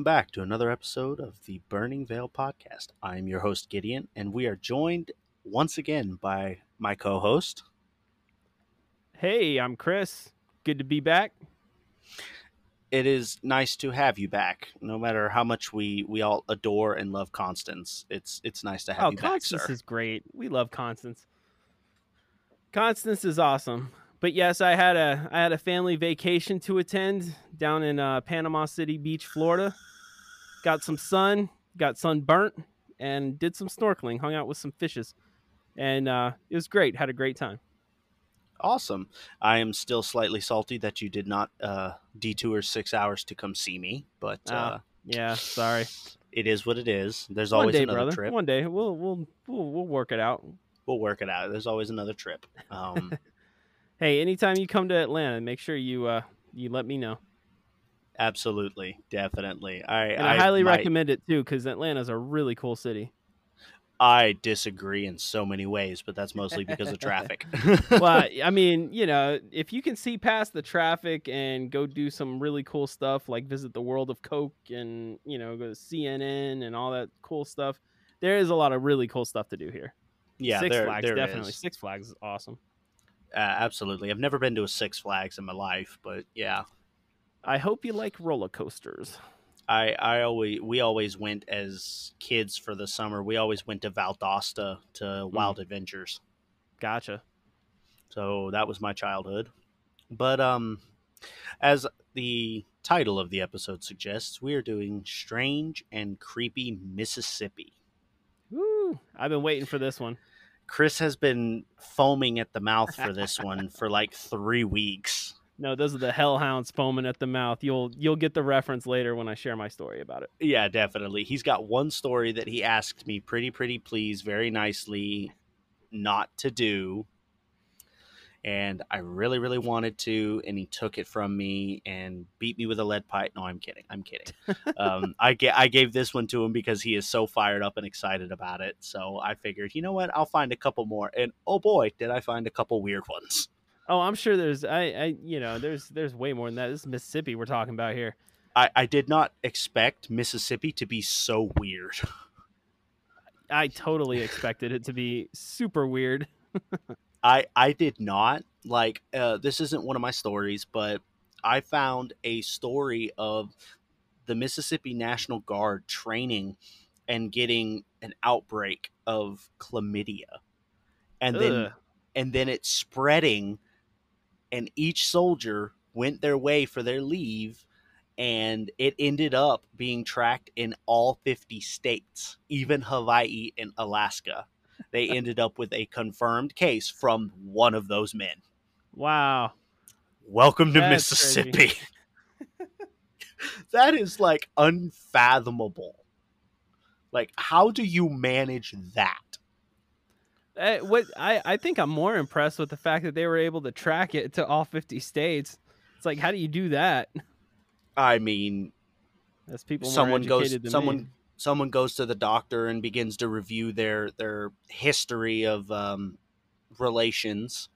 Welcome back to another episode of the Burning Veil podcast. I'm your host, Gideon, and we are joined once again by my co host. Hey, I'm Chris. Good to be back. It is nice to have you back. No matter how much we, we all adore and love Constance, it's it's nice to have oh, you Constance back, sir. Constance is great. We love Constance. Constance is awesome. But yes, I had a I had a family vacation to attend down in uh, Panama City Beach, Florida. Got some sun, got sunburnt, and did some snorkeling. Hung out with some fishes, and uh, it was great. Had a great time. Awesome. I am still slightly salty that you did not uh, detour six hours to come see me, but uh, Ah, Yeah, sorry. it is what it is. There's One always day, another brother. trip. One day, we'll we'll we'll we'll work it out. We'll work it out. There's always another trip. Um, Hey, anytime you come to Atlanta, make sure you uh you let me know. Absolutely, definitely. I, And I, highly might- recommend it too, because Atlanta's a really cool city. I disagree in so many ways, but that's mostly because of traffic. well, I mean, you know, if you can see past the traffic and go do some really cool stuff, like visit the World of Coke and you know go to CNN and all that cool stuff, there is a lot of really cool stuff to do here. yeah, Six there, Flags there definitely. is. Six Flags is awesome. Uh, absolutely. I've never been to a Six Flags in my life, but yeah, I hope you like roller coasters. I, I always we always went as kids for the summer. We always went to Valdosta to Wild Adventures. Gotcha. So that was my childhood. But um as the title of the episode suggests, we are doing Strange and Creepy Mississippi. Woo! I've been waiting for this one. Chris has been foaming at the mouth for this one for like 3 weeks. No, those are the hellhounds foaming at the mouth. You'll you'll get the reference later when I share my story about it. Yeah, definitely. He's got one story that he asked me pretty pretty please very nicely not to do. And I really really wanted to and he took it from me and beat me with a lead pipe. No, I'm kidding. I'm kidding. um, I I gave this one to him because he is so fired up and excited about it. So I figured, you know what? I'll find a couple more. And oh boy, did I find a couple weird ones. Oh, I'm sure there's I, I you know there's there's way more than that. This is Mississippi we're talking about here. I, I did not expect Mississippi to be so weird. I totally expected it to be super weird. I I did not like uh, this isn't one of my stories, but I found a story of the Mississippi National Guard training and getting an outbreak of chlamydia, and then Ugh. and then it spreading, and each soldier went their way for their leave, and it ended up being tracked in all fifty states, even Hawaii and Alaska they ended up with a confirmed case from one of those men. Wow. Welcome to That's Mississippi. that is like unfathomable. Like, how do you manage that? Eh, what I, I think I'm more impressed with the fact that they were able to track it to all 50 states. It's like, how do you do that? I mean, As people someone goes, someone, me. someone goes to the doctor and begins to review their their history of um, relations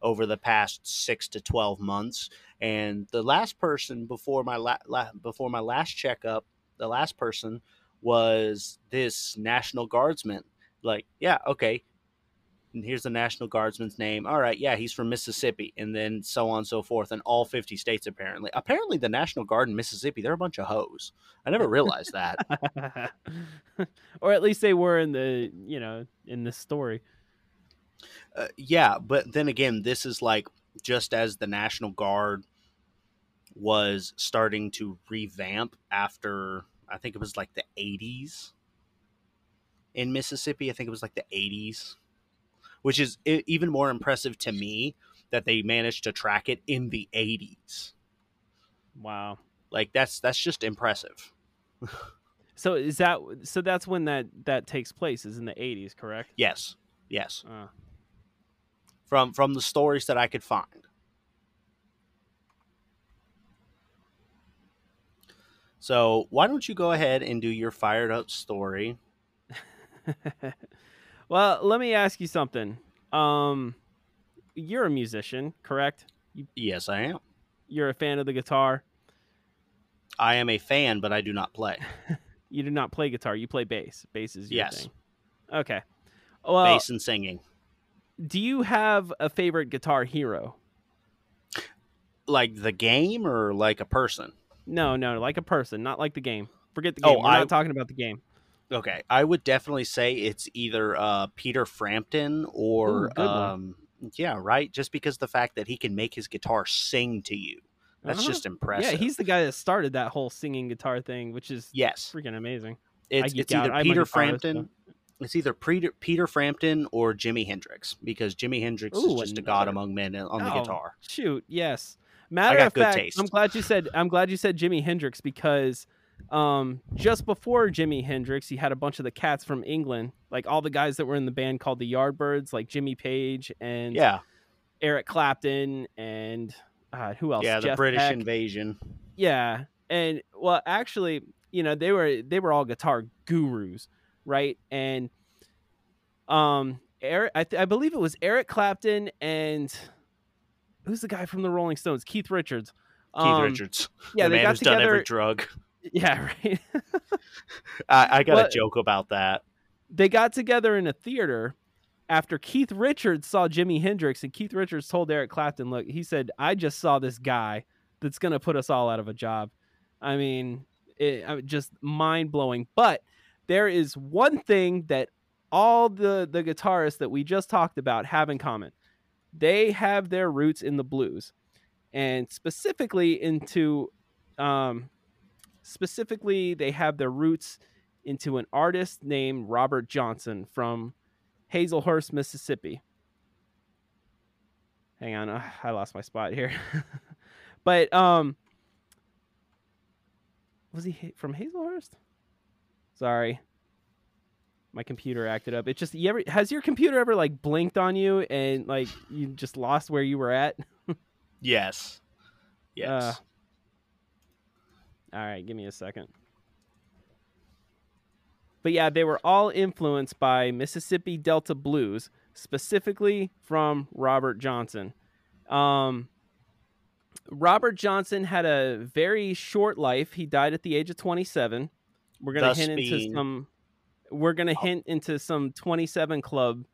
over the past six to twelve months. And the last person before my la- la- before my last checkup, the last person was this National Guardsman. Like, yeah, okay. And here's the National Guardsman's name. All right, yeah, he's from Mississippi, and then so on and so forth, in all 50 states apparently. Apparently, the National Guard in Mississippi, they're a bunch of hoes. I never realized that. or at least they were in the, you know, in this story. Uh, yeah, but then again, this is like just as the National Guard was starting to revamp after I think it was like the 80s in Mississippi. I think it was like the 80s, which is even more impressive to me that they managed to track it in the 80s. Wow. Like that's that's just impressive. So is that so that's when that that takes place is in the 80s, correct? Yes. Yes. Uh, From from the stories that I could find. So, why don't you go ahead and do your fired up story? well, let me ask you something. Um you're a musician, correct? Yes, I am. You're a fan of the guitar. I am a fan, but I do not play. You do not play guitar. You play bass. Bass is your Yes. thing. Okay. Well, Bass and singing. do you have a favorite guitar hero? Like the game or like a person? No, no, like a person, not like the game. Forget the Oh, game. We're I- not talking about the game. Okay, I would definitely say it's either uh, Peter Frampton or Ooh, um, yeah, right. Just because the fact that he can make his guitar sing to you, that's Uh-huh. just impressive. Yeah, he's the guy that started that whole singing guitar thing, which is yes. freaking amazing. It's it's either Peter Frampton. It's either Peter Peter Frampton or Jimi Hendrix because Jimi Hendrix Ooh, is just a god among men on the Oh, guitar. Shoot, yes. Matter got of good fact, taste. I'm glad you said I'm glad you said Jimi Hendrix because um, just before Jimi Hendrix, he had a bunch of the cats from England, like all the guys that were in the band called the Yardbirds, like Jimmy Page and Yeah, Eric Clapton and uh, who else? yeah, the Jeff British Beck. invasion. Yeah, and well, actually, you know, they were they were all guitar gurus, right? And um, Eric, I, th- I believe it was Eric Clapton and who's the guy from the Rolling Stones? Keith Richards. Keith Um, Richards, Yeah, the they man got who's done together. every drug. Yeah, right. I, I got Well- a joke about that. they got together in a theater after Keith Richards saw Jimi Hendrix, and Keith Richards told Eric Clapton, "Look, he said, I just saw this guy that's going to put us all out of a job." I mean, it, I mean, just mind blowing. But there is one thing that all the the guitarists that we just talked about have in common: they have their roots in the blues, and specifically into, um, specifically they have their roots into an artist named Robert Johnson from Hazlehurst, Mississippi. Hang on, uh, I lost my spot here. but um was he from Hazlehurst? Sorry. My computer acted up. It just you ever has your computer ever like blinked on you and like you just lost where you were at? Yes, yes. Uh, All right, give me a second. But yeah, they were all influenced by Mississippi Delta blues, specifically from Robert Johnson. Um, Robert Johnson had a very short life. He died at the age of 27. We're gonna Thus hint into some. We're gonna hint into some 27 club.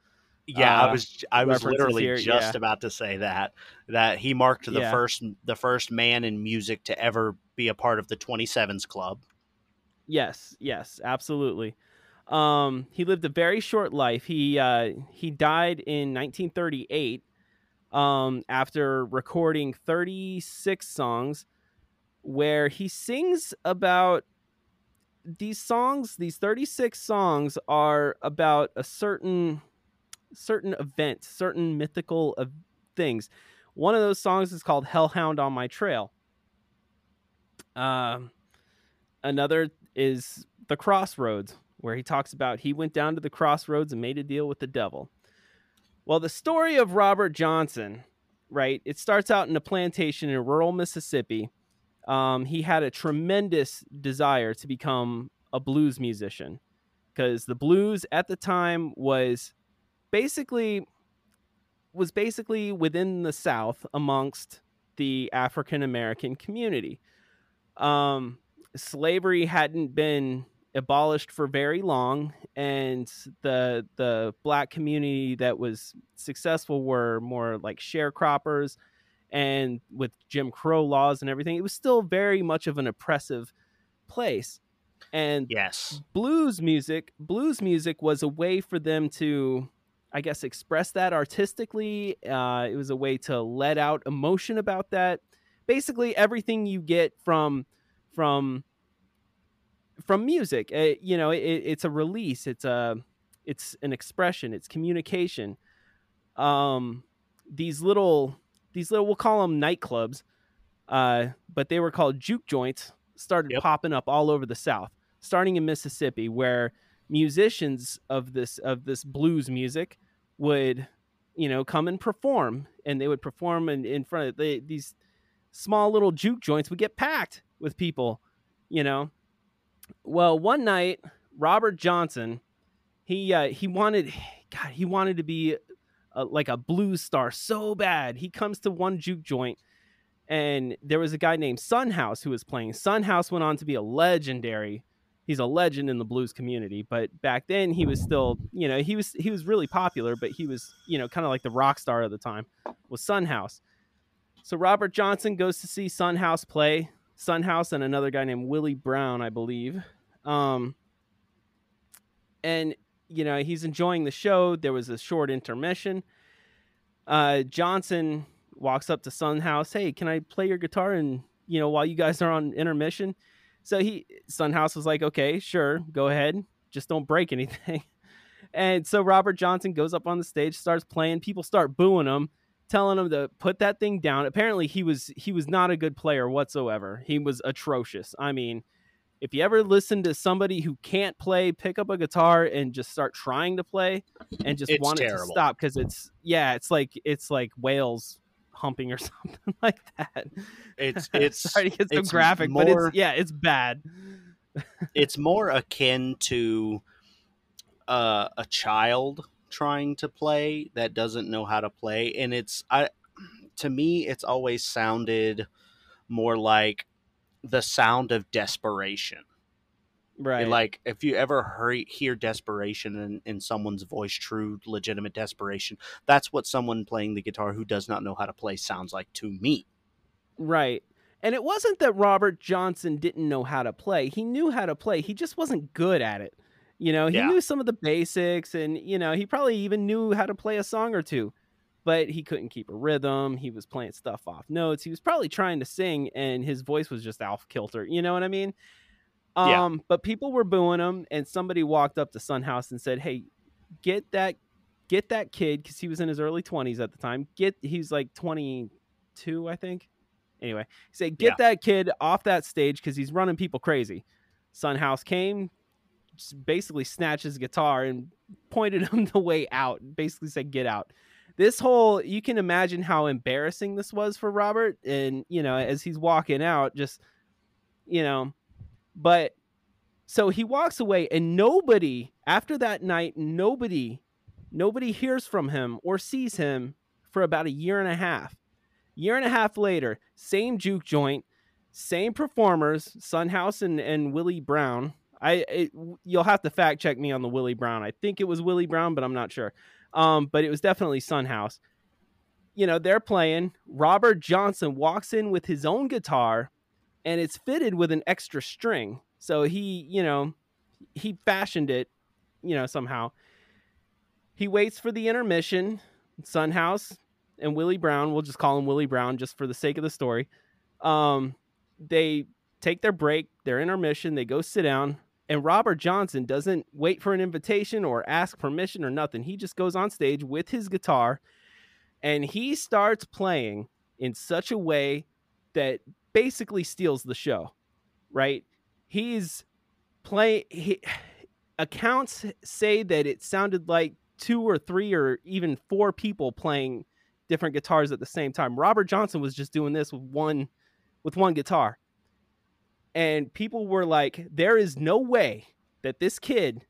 Yeah, uh, I was I was literally here, just yeah. about to say that that he marked the Yeah. first the first man in music to ever be a part of the 27s club. Yes, yes, absolutely. Um, he lived a very short life. He uh, he died in 1938 um, after recording 36 songs, where he sings about these songs. These 36 songs are about a certain certain events, certain mythical of things. One of those songs is called "Hellhound on My Trail." Um, another is the crossroads where he talks about he went down to the crossroads and made a deal with the devil well the story of robert johnson right it starts out in a plantation in rural mississippi um, he had a tremendous desire to become a blues musician because the blues at the time was basically was basically within the south amongst the african american community. Um, slavery hadn't been abolished for very long and the the black community that was successful were more like sharecroppers and with Jim Crow laws and everything. It was still very much of an oppressive place. And Yes, blues music blues music was a way for them to i guess express that artistically uh, it was a way to let out emotion about that basically everything you get from from from music uh, you know it, it's a release it's a it's an expression it's communication um these little these little we'll call them nightclubs uh but they were called juke joints started Yep. popping up all over the south starting in mississippi where musicians of this of this blues music would you know come and perform and they would perform in, in front of the, these small little juke joints would get packed with people you know well one night robert johnson he uh, he wanted god he wanted to be a, like a blues star so bad he comes to one juke joint and there was a guy named Son House who was playing. Son House went on to be a legendary. He's a legend in the blues community, but back then he was still, you know, he was he was really popular, but he was, you know, kind of like the rock star of the time was Son House. So Robert Johnson goes to see Son House play. Son House and another guy named Willie Brown, I believe. Um, and you know he's enjoying the show. There was a short intermission. Uh, Johnson walks up to Son House. Hey, can I play your guitar? And you know while you guys are on intermission. So he Son House was like, okay, sure, go ahead, just don't break anything. And so Robert Johnson goes up on the stage, starts playing. People start booing him, telling him to put that thing down. Apparently, he was he was not a good player whatsoever. He was atrocious. I mean, if you ever listen to somebody who can't play pick up a guitar and just start trying to play and just It's want it to stop because it's yeah it's like it's like whales humping or something like that. It's it's sorry to get so graphic but it's yeah it's bad. It's more akin to uh, a child trying to play that doesn't know how to play and it's i to me it's always sounded more like the sound of desperation right like if you ever hear, hear desperation in, in someone's voice true legitimate desperation that's what someone playing the guitar who does not know how to play sounds like to me Right. And it wasn't that Robert Johnson didn't know how to play. He knew how to play. He just wasn't good at it. You know, he Yeah. knew some of the basics and, you know, he probably even knew how to play a song or two, but he couldn't keep a rhythm. He was playing stuff off notes. He was probably trying to sing and his voice was just off kilter. You know what I mean? Yeah. Um, but people were booing him and somebody walked up to Son House and said, Hey, get that get that kid because he was in his early 20s at the time. Get he's like 22, I think. Anyway, say "Get that kid off that stage because he's running people crazy." Son House came, basically snatched his guitar and pointed him the way out. Basically said, "Get out." This whole you can imagine how embarrassing this was for Robert, and you know as he's walking out, just you know, but so he walks away, and nobody after that night, nobody, nobody hears from him or sees him for about a year and a half. Year and a half later, same juke joint, same performers, Son House and, and Willie Brown. I it, you'll have to fact check me on the Willie Brown. I think it was Willie Brown, but I'm not sure. Um, but it was definitely Son House. You know, they're playing. Robert Johnson walks in with his own guitar, and it's fitted with an extra string. So he, you know, he fashioned it, you know, somehow. He waits for the intermission. Son House and Willie Brown, we'll just call him Willie Brown just for the sake of the story. Um, they take their break, their intermission, they go sit down, and Robert Johnson doesn't wait for an invitation or ask permission or nothing. He just goes on stage with his guitar and he starts playing in such a way that basically steals the show, right? He's play he, accounts say that it sounded like two or three or even four people playing different guitars at the same time. Robert Johnson was just doing this with one with one guitar. And people were like there is no way that this kid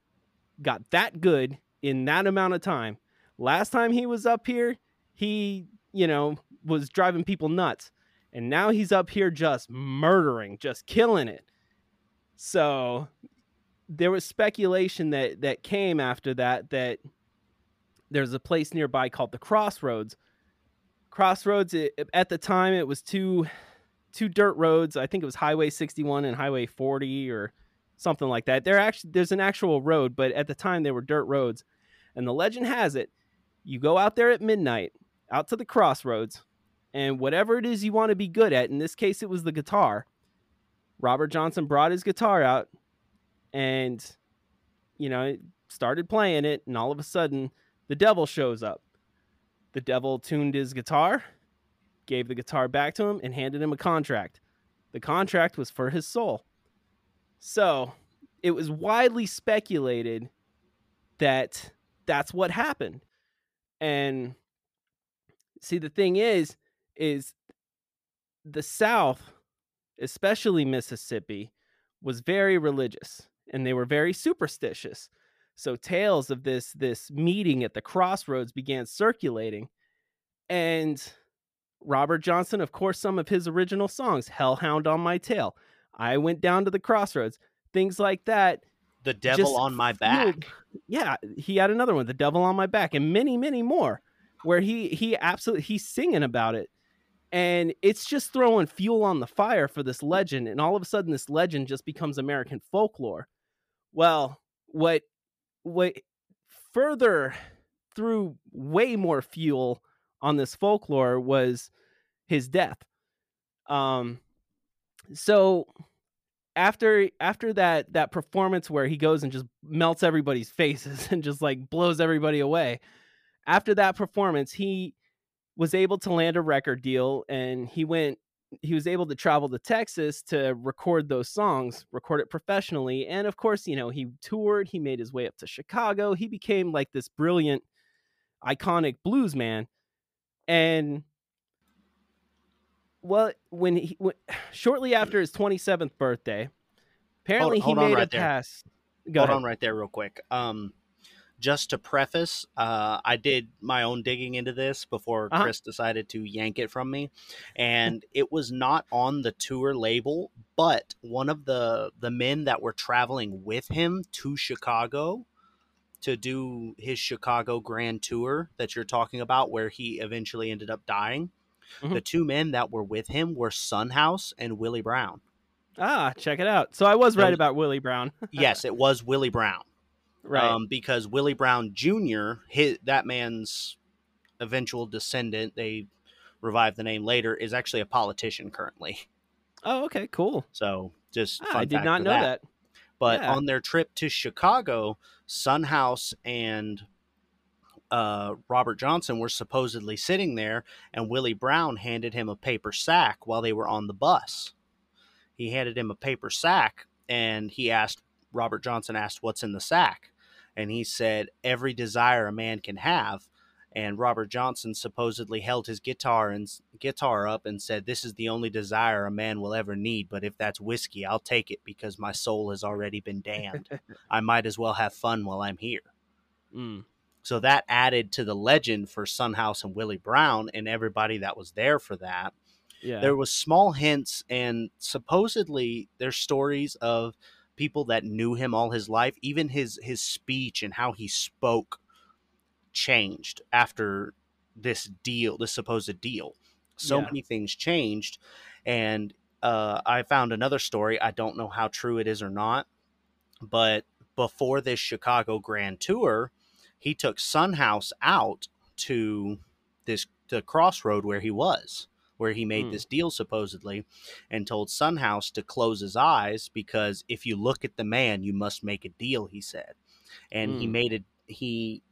got that good in that amount of time. Last time he was up here, he, you know, was driving people nuts. And now he's up here just murdering, just killing it. So there was speculation that that came after that that there's a place nearby called the Crossroads. Crossroads it, at the time it was two two dirt roads. I think it was Highway 61 and Highway 40 or something like that. There actually there's an actual road, but at the time they were dirt roads. And the legend has it, you go out there at midnight, out to the crossroads, and whatever it is you want to be good at, in this case it was the guitar. Robert Johnson brought his guitar out and you know, started playing it and all of a sudden the devil shows up. The devil tuned his guitar, gave the guitar back to him and handed him a contract. The contract was for his soul. So, it was widely speculated that that's what happened. And see the thing is is the South, especially Mississippi, was very religious and they were very superstitious. So tales of this this meeting at the crossroads began circulating and Robert Johnson, of course, some of his original songs, Hellhound on My Tail. I went down to the crossroads, things like that. The Devil on My fueled- Back. Yeah, he had another one, The Devil on My Back, and many, many more, where he he absolutely he's singing about it. And it's just throwing fuel on the fire for this legend, and all of a sudden this legend just becomes American folklore. Well, what what further threw way more fuel on this folklore was his death. Um so after after that that performance where he goes and just melts everybody's faces and just like blows everybody away after that performance he was able to land a record deal and he went he was able to travel to Texas to record those songs record it professionally and of course you know he toured he made his way up to Chicago he became like this brilliant iconic blues man and well when he when, shortly after his 27th birthday apparently hold he on made a right there. pass go Hold ahead on right there, real quick. Um, just to preface, uh, I did my own digging into this before Uh-huh. Chris decided to yank it from me, and it was not on the tour label. But one of the the men that were traveling with him to Chicago to do his Chicago Grand Tour that you're talking about, where he eventually ended up dying. Mhm. The two men that were with him were Son House and Willie Brown. ah check it out so i was right about willie brown yes, it was Willie Brown. Right um, because Willie Brown Jr., his, that man's eventual descendant, they revived the name later, is actually a politician currently. oh okay cool So just ah, i did not know that, But Yeah. on their trip to Chicago, Son House and uh, Robert Johnson were supposedly sitting there, and Willie Brown handed him a paper sack while they were on the bus. He handed him a paper sack, and he asked Robert Johnson asked what's in the sack, and he said every desire a man can have. And Robert Johnson supposedly held his guitar and guitar up and said, "This is the only desire a man will ever need. But if that's whiskey, I'll take it because my soul has already been damned. I might as well have fun while I'm here." Mm, So that added to the legend for Son House and Willie Brown and everybody that was there for that. yeah There was small hints and supposedly there's stories of people that knew him all his life. Even his his speech and how he spoke changed after this deal, this supposed deal. So Yeah. many things changed, and uh, I found another story. I don't know how true it is or not, but before this Chicago Grand Tour, he took Son House out to this the crossroad where he was, where he made Hmm. this deal supposedly, and told Son House to close his eyes because if you look at the man, you must make a deal. He said, and he Hmm. made it. He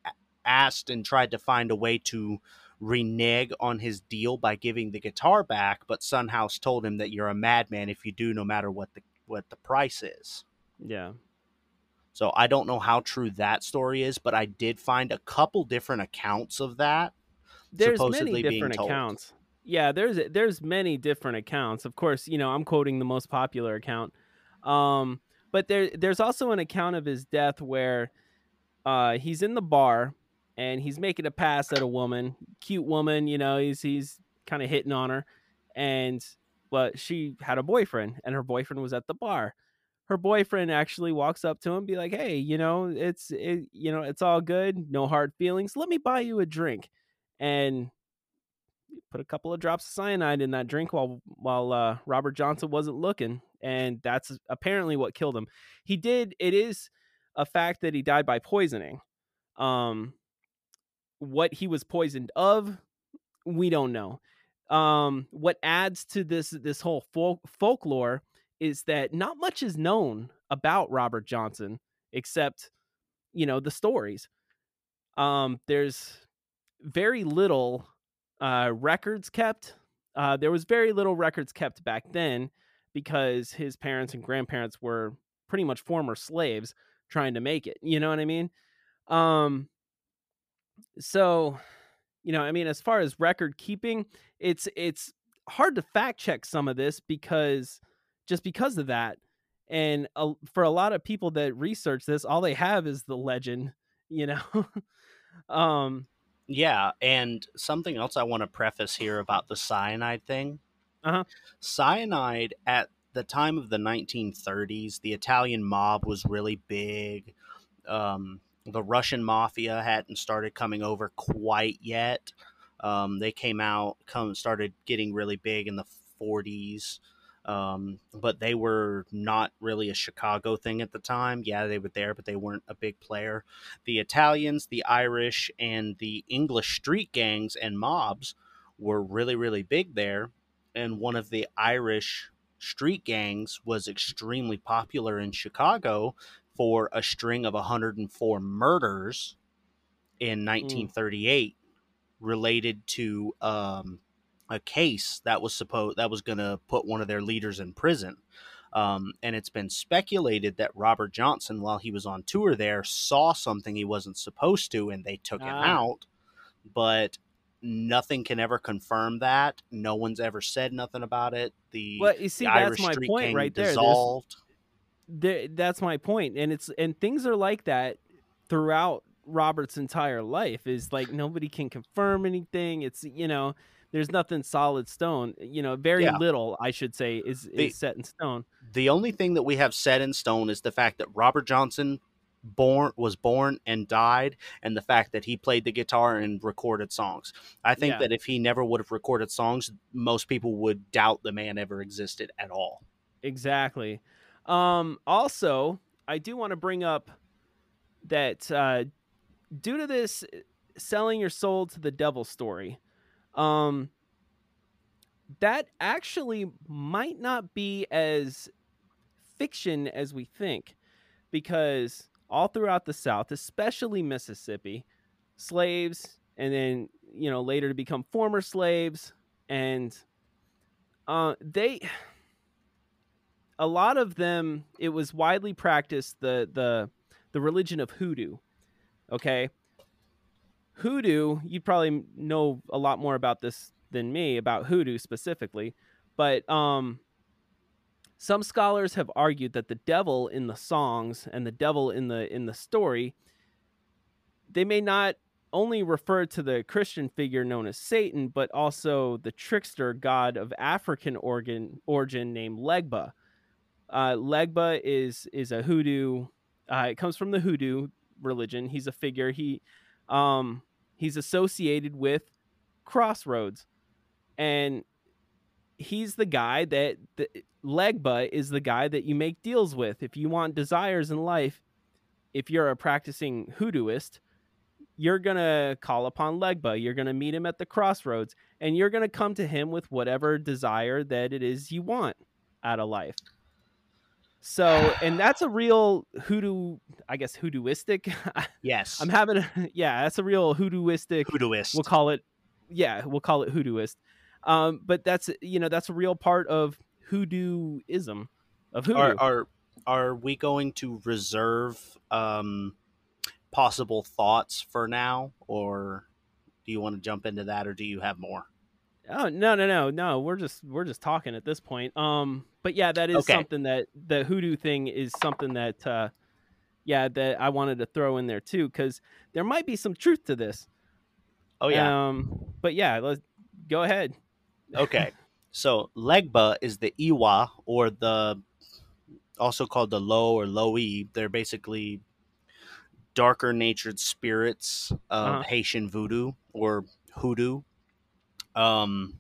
asked and tried to find a way to renege on his deal by giving the guitar back, but Son House told him that you're a madman if you do, no matter what the what the price is. yeah So I don't know how true that story is, but I did find a couple different accounts of that. there's supposedly many being different accounts yeah there's there's many different accounts. Of course you know i'm quoting the most popular account. Um but there there's also an account of his death where uh he's in the bar and he's making a pass at a woman cute woman you know he's he's kind of hitting on her. And but she had a boyfriend and her boyfriend was at the bar. Her boyfriend actually walks up to him be like hey you know it's it, you know it's all good no hard feelings. Let me buy you a drink. And put a couple of drops of cyanide in that drink while while uh, Robert Johnson wasn't looking, and that's apparently what killed him. He did. It is a fact that he died by poisoning. Um, what he was poisoned of, we don't know. Um, what adds to this this whole folk- folklore is that not much is known about Robert Johnson except you know the stories. Um, there's very little uh, records kept. Uh, there was very little records kept back then because his parents and grandparents were pretty much former slaves trying to make it. You know what I mean? Um, so, you know, I mean, as far as record keeping, it's it's hard to fact check some of this because just because of that. And uh, for a lot of people that research this, all they have is the legend. You know, um, Yeah, and something else I want to preface here about the cyanide thing. Uh-huh. Cyanide at the time of the 1930s, the Italian mob was really big. Um, the Russian mafia hadn't started coming over quite yet. Um, they came out, come started getting really big in the 40s. Um, but they were not really a Chicago thing at the time. Yeah, they were there, but they weren't a big player. The Italians, the Irish, and the English street gangs and mobs were really, really big there. And one of the Irish street gangs was extremely popular in Chicago for a string of 104 murders in 1938 mm. related to um, a case that was supposed that was going to put one of their leaders in prison. Um, and it's been speculated that Robert Johnson, while he was on tour there, saw something he wasn't supposed to, and they took ah. him out. But nothing can ever confirm that. No one's ever said nothing about it. The well, you see, the that's Irish my Street point right there. dissolved. There, that's my point, and it's and things are like that throughout Robert's entire life. Is like nobody can confirm anything. It's you know there's nothing solid stone. You know, very Yeah. little, I should say, is, The- is set in stone. The only thing that we have set in stone is the fact that Robert Johnson born was born and died and the fact that he played the guitar and recorded songs. I think Yeah. that if he never would have recorded songs, most people would doubt the man ever existed at all. Exactly. Um, also, I do want to bring up that uh, due to this uh, selling your soul to the devil story, um, that actually might not be as fiction as we think, because all throughout the South, especially Mississippi, slaves, and then you know later to become former slaves, and uh, they a lot of them it was widely practiced the the the religion of hoodoo okay hoodoo you probably know a lot more about this than me about hoodoo specifically. But um some scholars have argued that the devil in the songs and the devil in the in the story they may not only refer to the christian figure known as satan but also the trickster god of african origin origin named legba. Uh, legba is is a hoodoo uh, it comes from the hoodoo religion. He's a figure. He um he's associated with crossroads. And he's the guy that the, legba is the guy that you make deals with. If you want desires in life if you're a practicing hoodooist you're gonna call upon legba. You're gonna meet him at the crossroads and you're gonna come to him with whatever desire that it is you want out of life so and that's a real hoodoo i guess hoodooistic Yes. i'm having a yeah that's a real hoodooistic hoodooist. we'll call it yeah we'll call it hoodooist um but that's you know that's a real part of hoodooism of hoodoo are are are we going to reserve um possible thoughts for now or do you want to jump into that or do you have more? oh no no no no we're just we're just talking at this point um but yeah that is Okay. something that the hoodoo thing is something that uh yeah that i wanted to throw in there too because there might be some truth to this Oh yeah. um but yeah let's go ahead Okay. So Legba is the Iwa or the also called the Lo or Loi. They're basically darker natured spirits of Uh-huh. Haitian voodoo or hoodoo. Um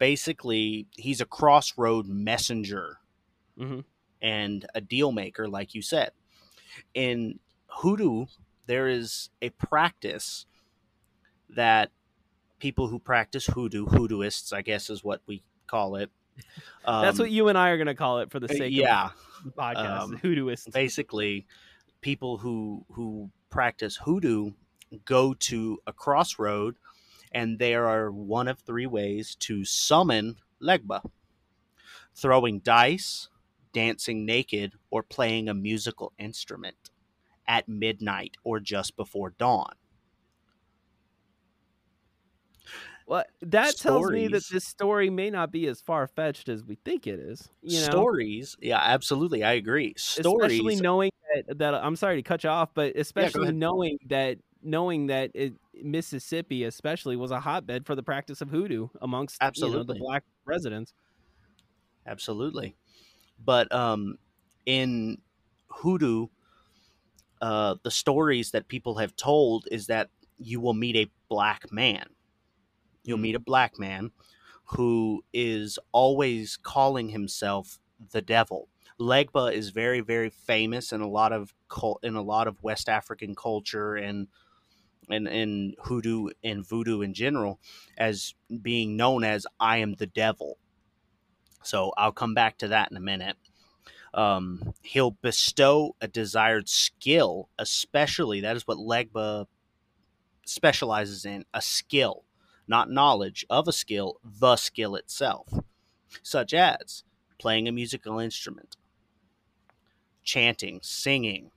basically he's a crossroad messenger hmm and a deal maker, like you said. In hoodoo, there is a practice that people who practice hoodoo, hoodooists, I guess is what we call it. that's um, what you and i are going to call it for the sake yeah, of the podcast um, hoodooist basically, people who who practice hoodoo go to a crossroad, and there are one of three ways to summon Legba: throwing dice, dancing naked, or playing a musical instrument at midnight or just before dawn. Well, that tells me that this story may not be as far fetched as we think it is. You know, Stories, yeah, absolutely, I agree. Stories, especially knowing that, that I'm sorry to cut you off, but especially ahead. knowing that knowing that it Mississippi, especially, was a hotbed for the practice of hoodoo amongst Absolutely. you know, the black residents. Absolutely. But um, in hoodoo, uh, the stories that people have told is that you will meet a black man. You'll meet a black man who is always calling himself the devil. Legba is very, very famous in a lot of in a lot of West African culture and and and hoodoo and voodoo in general as being known as I am the devil. So I'll come back to that in a minute. Um, he'll bestow a desired skill, especially that is what Legba specializes in a skill, not knowledge of a skill, the skill itself, such as playing a musical instrument, chanting, singing,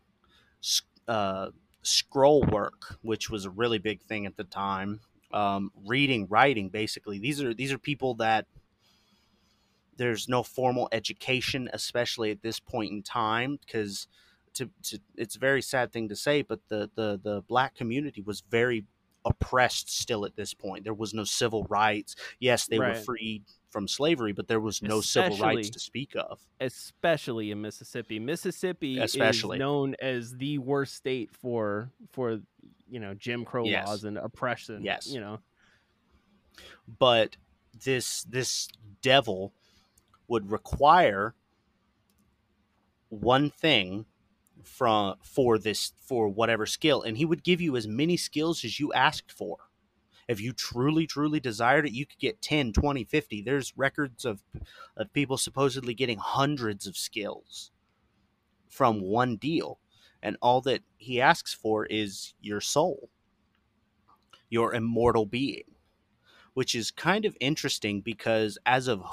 uh, scroll work, which was a really big thing at the time, um, reading, writing. Basically, these are these are people that there's no formal education, especially at this point in time, because to, to, it's a very sad thing to say, but the, the, the black community was very oppressed still at this point. There was no civil rights. Yes, they Right. were freed from slavery, but there was no civil rights to speak of. especially in Mississippi. Mississippi Especially. is known as the worst state for for you know Jim Crow Yes. laws and oppression. Yes. you know. But this this devil would require one thing from for this for whatever skill and he would give you as many skills as you asked for. If you truly truly desired it you could get 10 20 50 there's records of of people supposedly getting hundreds of skills from one deal and all that he asks for is your soul your immortal being which is kind of interesting because as of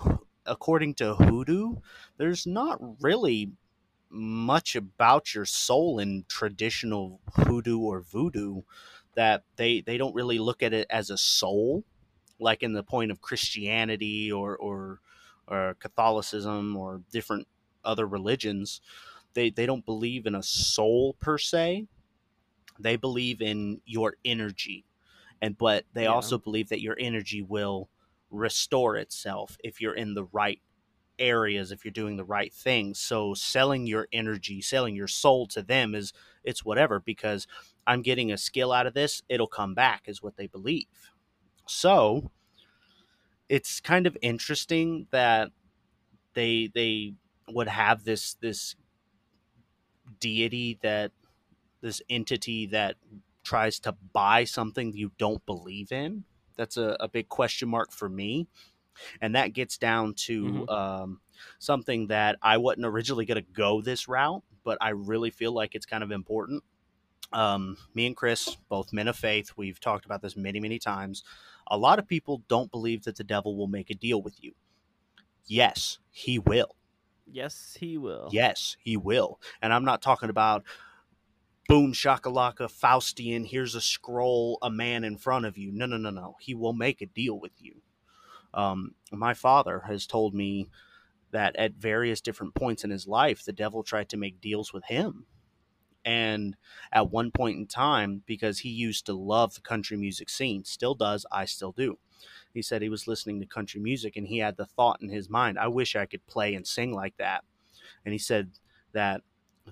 according to hoodoo there's not really much about your soul in traditional hoodoo or voodoo that they they don't really look at it as a soul like in the point of christianity or or or catholicism or different other religions they they don't believe in a soul per se they believe in your energy and but they Yeah. also believe that your energy will restore itself if you're in the right areas if you're doing the right things so selling your energy selling your soul to them is it's whatever because i'm getting a skill out of this it'll come back is what they believe. So it's kind of interesting that they they would have this this deity that this entity that tries to buy something you don't believe in. That's a, a big question mark for me and that gets down to um, something that i wasn't originally going to go this route but i really feel like it's kind of important um, me and chris both men of faith we've talked about this many many times a lot of people don't believe that the devil will make a deal with you yes he will Yes, he will. Yes, he will. And I'm not talking about boom shakalaka Faustian, here's a scroll, a man in front of you. No, no, no, no. He will make a deal with you. Um, my father has told me that at various different points in his life, the devil tried to make deals with him. And at one point in time, because he used to love the country music scene, still does, I still do. He said he was listening to country music and he had the thought in his mind, I wish I could play and sing like that. And he said that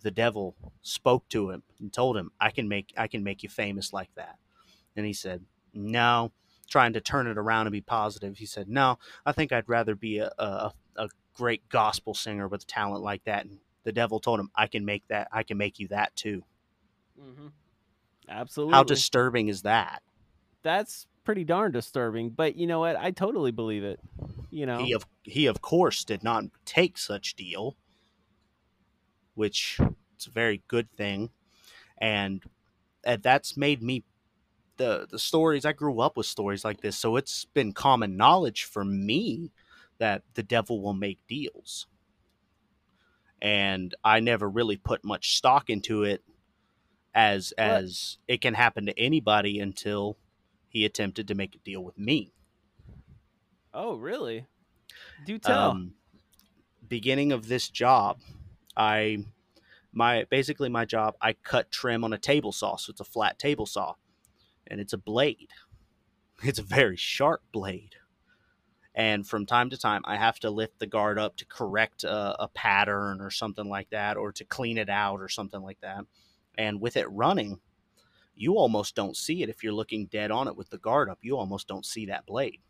the devil spoke to him and told him, I can make I can make you famous like that. And he said, No, trying to turn it around and be positive. He said, No, I think I'd rather be a, a, a great gospel singer with talent like that. And the devil told him, I can make that I can make you that too. hmm Absolutely. How disturbing is that? That's pretty darn disturbing. But you know what? I totally believe it. You know. He of he of course did not take such deal, which it's a very good thing, and that's made me the the stories I grew up with stories like this, so it's been common knowledge for me that the devil will make deals, and I never really put much stock into it as What? as it can happen to anybody until he attempted to make a deal with me. Oh, really? Do tell. um, beginning of this job, I my basically my job I cut trim on a table saw, so it's a flat table saw, and it's a blade. It's a very sharp blade. And from time to time, I have to lift the guard up to correct a, a pattern or something like that, or to clean it out or something like that. And with it running, you almost don't see it if you're looking dead on it with the guard up. You almost don't see that blade.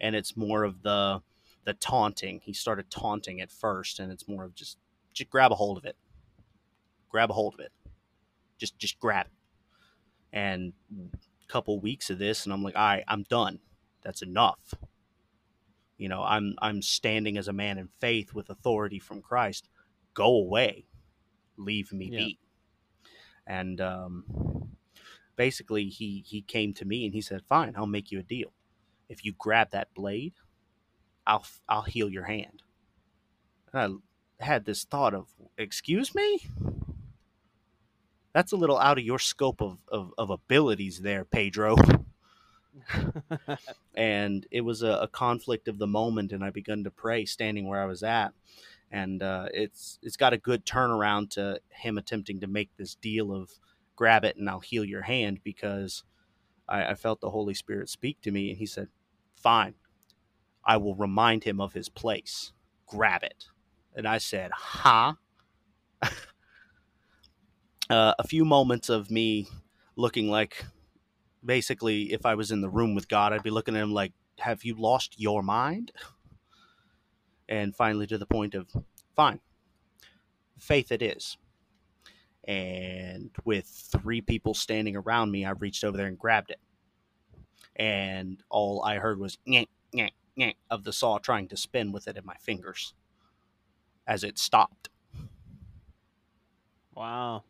And it's more of the the taunting. He started taunting at first, and it's more of just just grab a hold of it. Grab a hold of it. Just just grab it. And a couple weeks of this, and I'm like, all right, I'm done. That's enough. You know, I'm I'm standing as a man in faith with authority from Christ. Go away. Leave me Yeah. be. And um, basically, he he came to me and he said, "Fine, I'll make you a deal. If you grab that blade, I'll I'll heal your hand." And I had this thought of, "Excuse me." That's a little out of your scope of, of, of abilities there, Pedro. and it was a, a conflict of the moment and i begun to pray standing where i was at. And uh, it's it's got a good turnaround to him attempting to make this deal of grab it and i'll heal your hand because I, I felt the holy spirit speak to me and he said fine. I will remind him of his place. Grab it. And i said huh uh, a few moments of me looking like basically if I was in the room with God, I'd be looking at him like, "Have you lost your mind?" And finally, to the point of, "Fine, faith it is." And with three people standing around me, I reached over there and grabbed it. And all I heard was of the saw trying to spin with it in my fingers as it stopped. wow.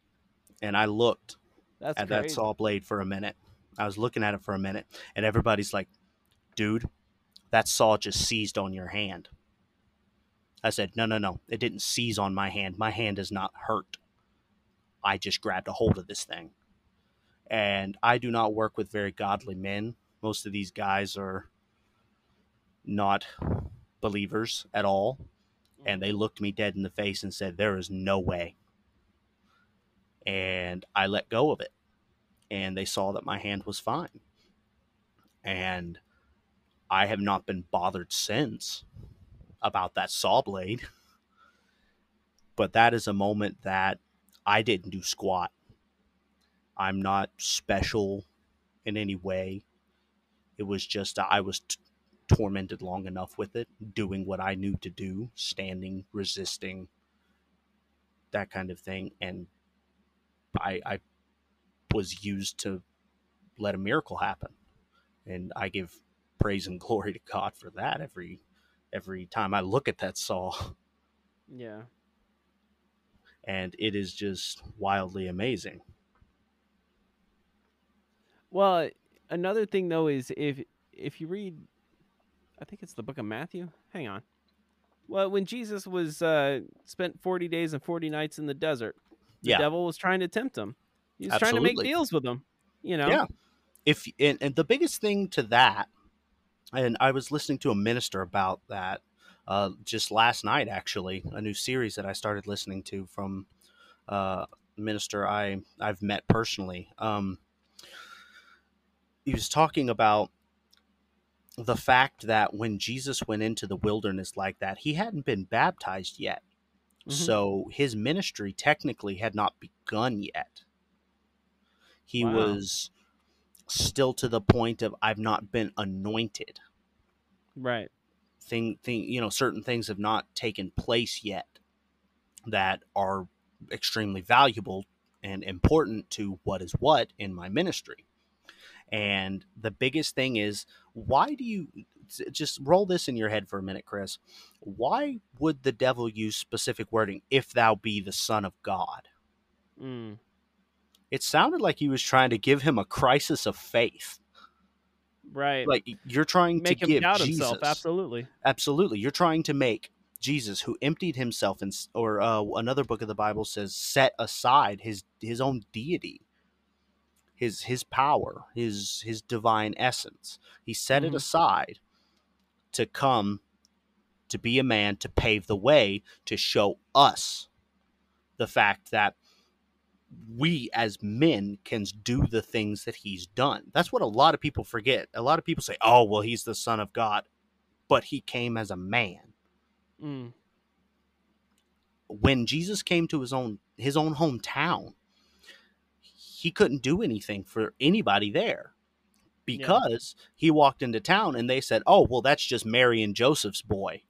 And I looked That's at great. that saw blade for a minute. I was looking at it for a minute, and everybody's like, dude, that saw just seized on your hand. I said, no, no, no. It didn't seize on my hand. My hand is not hurt. I just grabbed a hold of this thing. And I do not work with very godly men. Most of these guys are not believers at all. And mm. they looked me dead in the face and said, There is no way. And I let go of it and they saw that my hand was fine. And I have not been bothered since about that saw blade. But that is a moment that I didn't do squat. I'm not special in any way. It was just I was t- tormented long enough with it, doing what I knew to do, standing, resisting, that kind of thing. And I, I was used to let a miracle happen and i give praise and glory to god for that every every time i look at that saw Yeah. and it is just wildly amazing Well, another thing though is if if you read, I think it's the book of Matthew. Hang on. Well, when Jesus was uh, spent forty days and forty nights in the desert, the Yeah. devil was trying to tempt him. He was trying to make deals with him. You know. Yeah. if and, and the biggest thing to that and i was listening to a minister about that uh, just last night actually a new series that i started listening to from uh, minister i i've met personally um, he was talking about the fact that when jesus went into the wilderness like that he hadn't been baptized yet Mhm. so his ministry technically had not begun yet he Wow. was still to the point of I've not been anointed. Right. Thing, thing, you know, certain things have not taken place yet that are extremely valuable and important to what is what in my ministry. And the biggest thing is, why do you just roll this in your head for a minute, Chris? Why would the devil use specific wording, if thou be the Son of God? Mm. It sounded like he was trying to give him a crisis of faith. Right. Like you're trying to make to him give doubt Jesus, himself. Absolutely. absolutely, you're trying to make Jesus, who emptied himself, and or uh, another book of the Bible says, set aside his his own deity, his his power, his his divine essence. He set it Mhm. aside to come to be a man to pave the way to show us the fact that we as men can do the things that he's done. That's what a lot of people forget. A lot of people say, "Oh, well, he's the son of God," but he came as a man. Mm. When Jesus came to his own his own hometown, he couldn't do anything for anybody there because yeah. he walked into town and they said, "Oh, well, that's just Mary and Joseph's boy."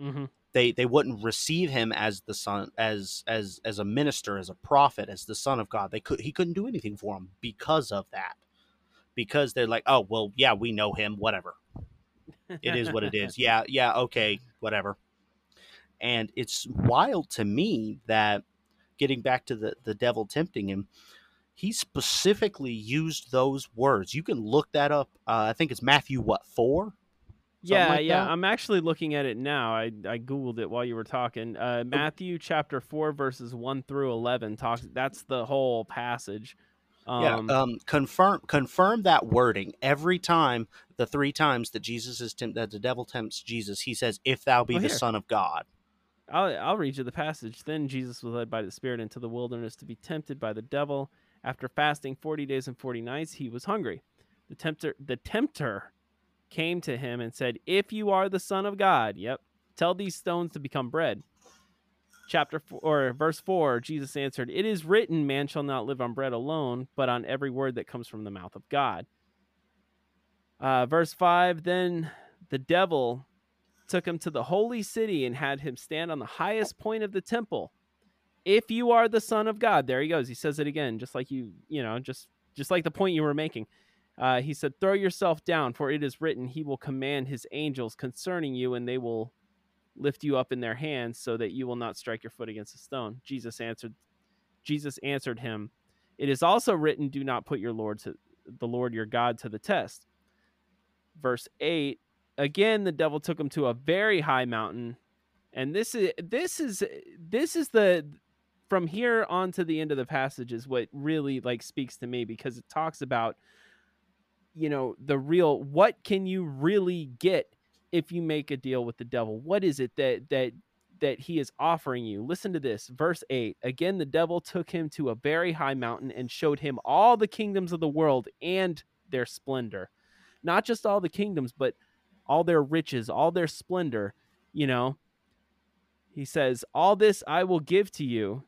Mm-hmm. They they wouldn't receive him as the son as as as a minister, as a prophet, as the son of God. They could he couldn't do anything for him because of that. Because they're like, "Oh, well, yeah, we know him. Whatever. It is what it is. Yeah, yeah, okay, whatever." And it's wild to me that getting back to the the devil tempting him he specifically used those words. You can look that up. Uh, I think it's Matthew what four. yeah, like yeah. that? I'm actually looking at it now. I I googled it while you were talking. Uh, Matthew chapter four verses one through eleven talks. That's the whole passage. Um, yeah, um, confirm confirm that wording every time. The three times that Jesus is tempt, that the devil tempts Jesus, he says, "If thou be Oh, the. Son of God." I'll, I'll read you the passage. Then Jesus was led by the Spirit into the wilderness to be tempted by the devil. After fasting 40 days and 40 nights, he was hungry. The tempter, the tempter came to him and said, If you are the Son of God, yep, tell these stones to become bread. Chapter 4, or verse 4, Jesus answered, It is written, Man shall not live on bread alone, but on every word that comes from the mouth of God. Uh, verse 5, then the devil took him to the holy city and had him stand on the highest point of the temple. If you are the son of God, there he goes. He says it again, just like you, you know, just just like the point you were making. Uh, he said, "Throw yourself down, for it is written, He will command His angels concerning you, and they will lift you up in their hands, so that you will not strike your foot against a stone." Jesus answered. Jesus answered him, "It is also written, Do not put your Lord to the Lord your God to the test." Verse eight again the devil took him to a very high mountain and this is this is this is the from here on to the end of the passage is what really like speaks to me because it talks about you know the real what can you really get if you make a deal with the devil? What is it that that that he is offering you? Listen to this verse 8 again the devil took him to a very high mountain and showed him all the kingdoms of the world and their splendor. Not just all the kingdoms but all their riches, all their splendor, you know. He says, All this I will give to you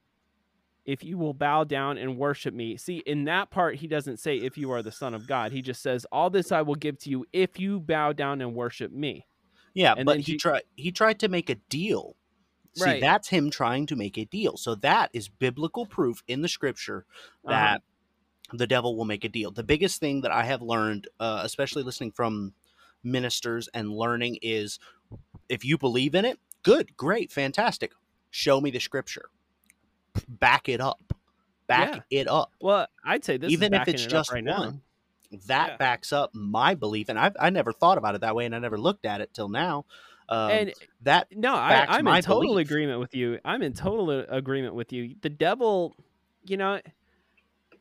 if you will bow down and worship me. See, in that part, he doesn't say, If you are the Son of God. He just says, All this I will give to you if you bow down and worship me. Yeah, And but he Je- tried he tried to make a deal. See, Right. that's him trying to make a deal. So that is biblical proof in the scripture Uh-huh. that the devil will make a deal. The biggest thing that I have learned, uh, especially listening from ministers and learning, is if you believe in it, good, great, fantastic. Show me the scripture. Back it up. Back it up. Well, I'd say this Even is if it's it just right one. now. That Yeah. backs up my belief, and I I never thought about it that way, and I never looked at it till now. Um, and that no, I I'm in total belief. agreement with you. I'm in total agreement with you. The devil, you know,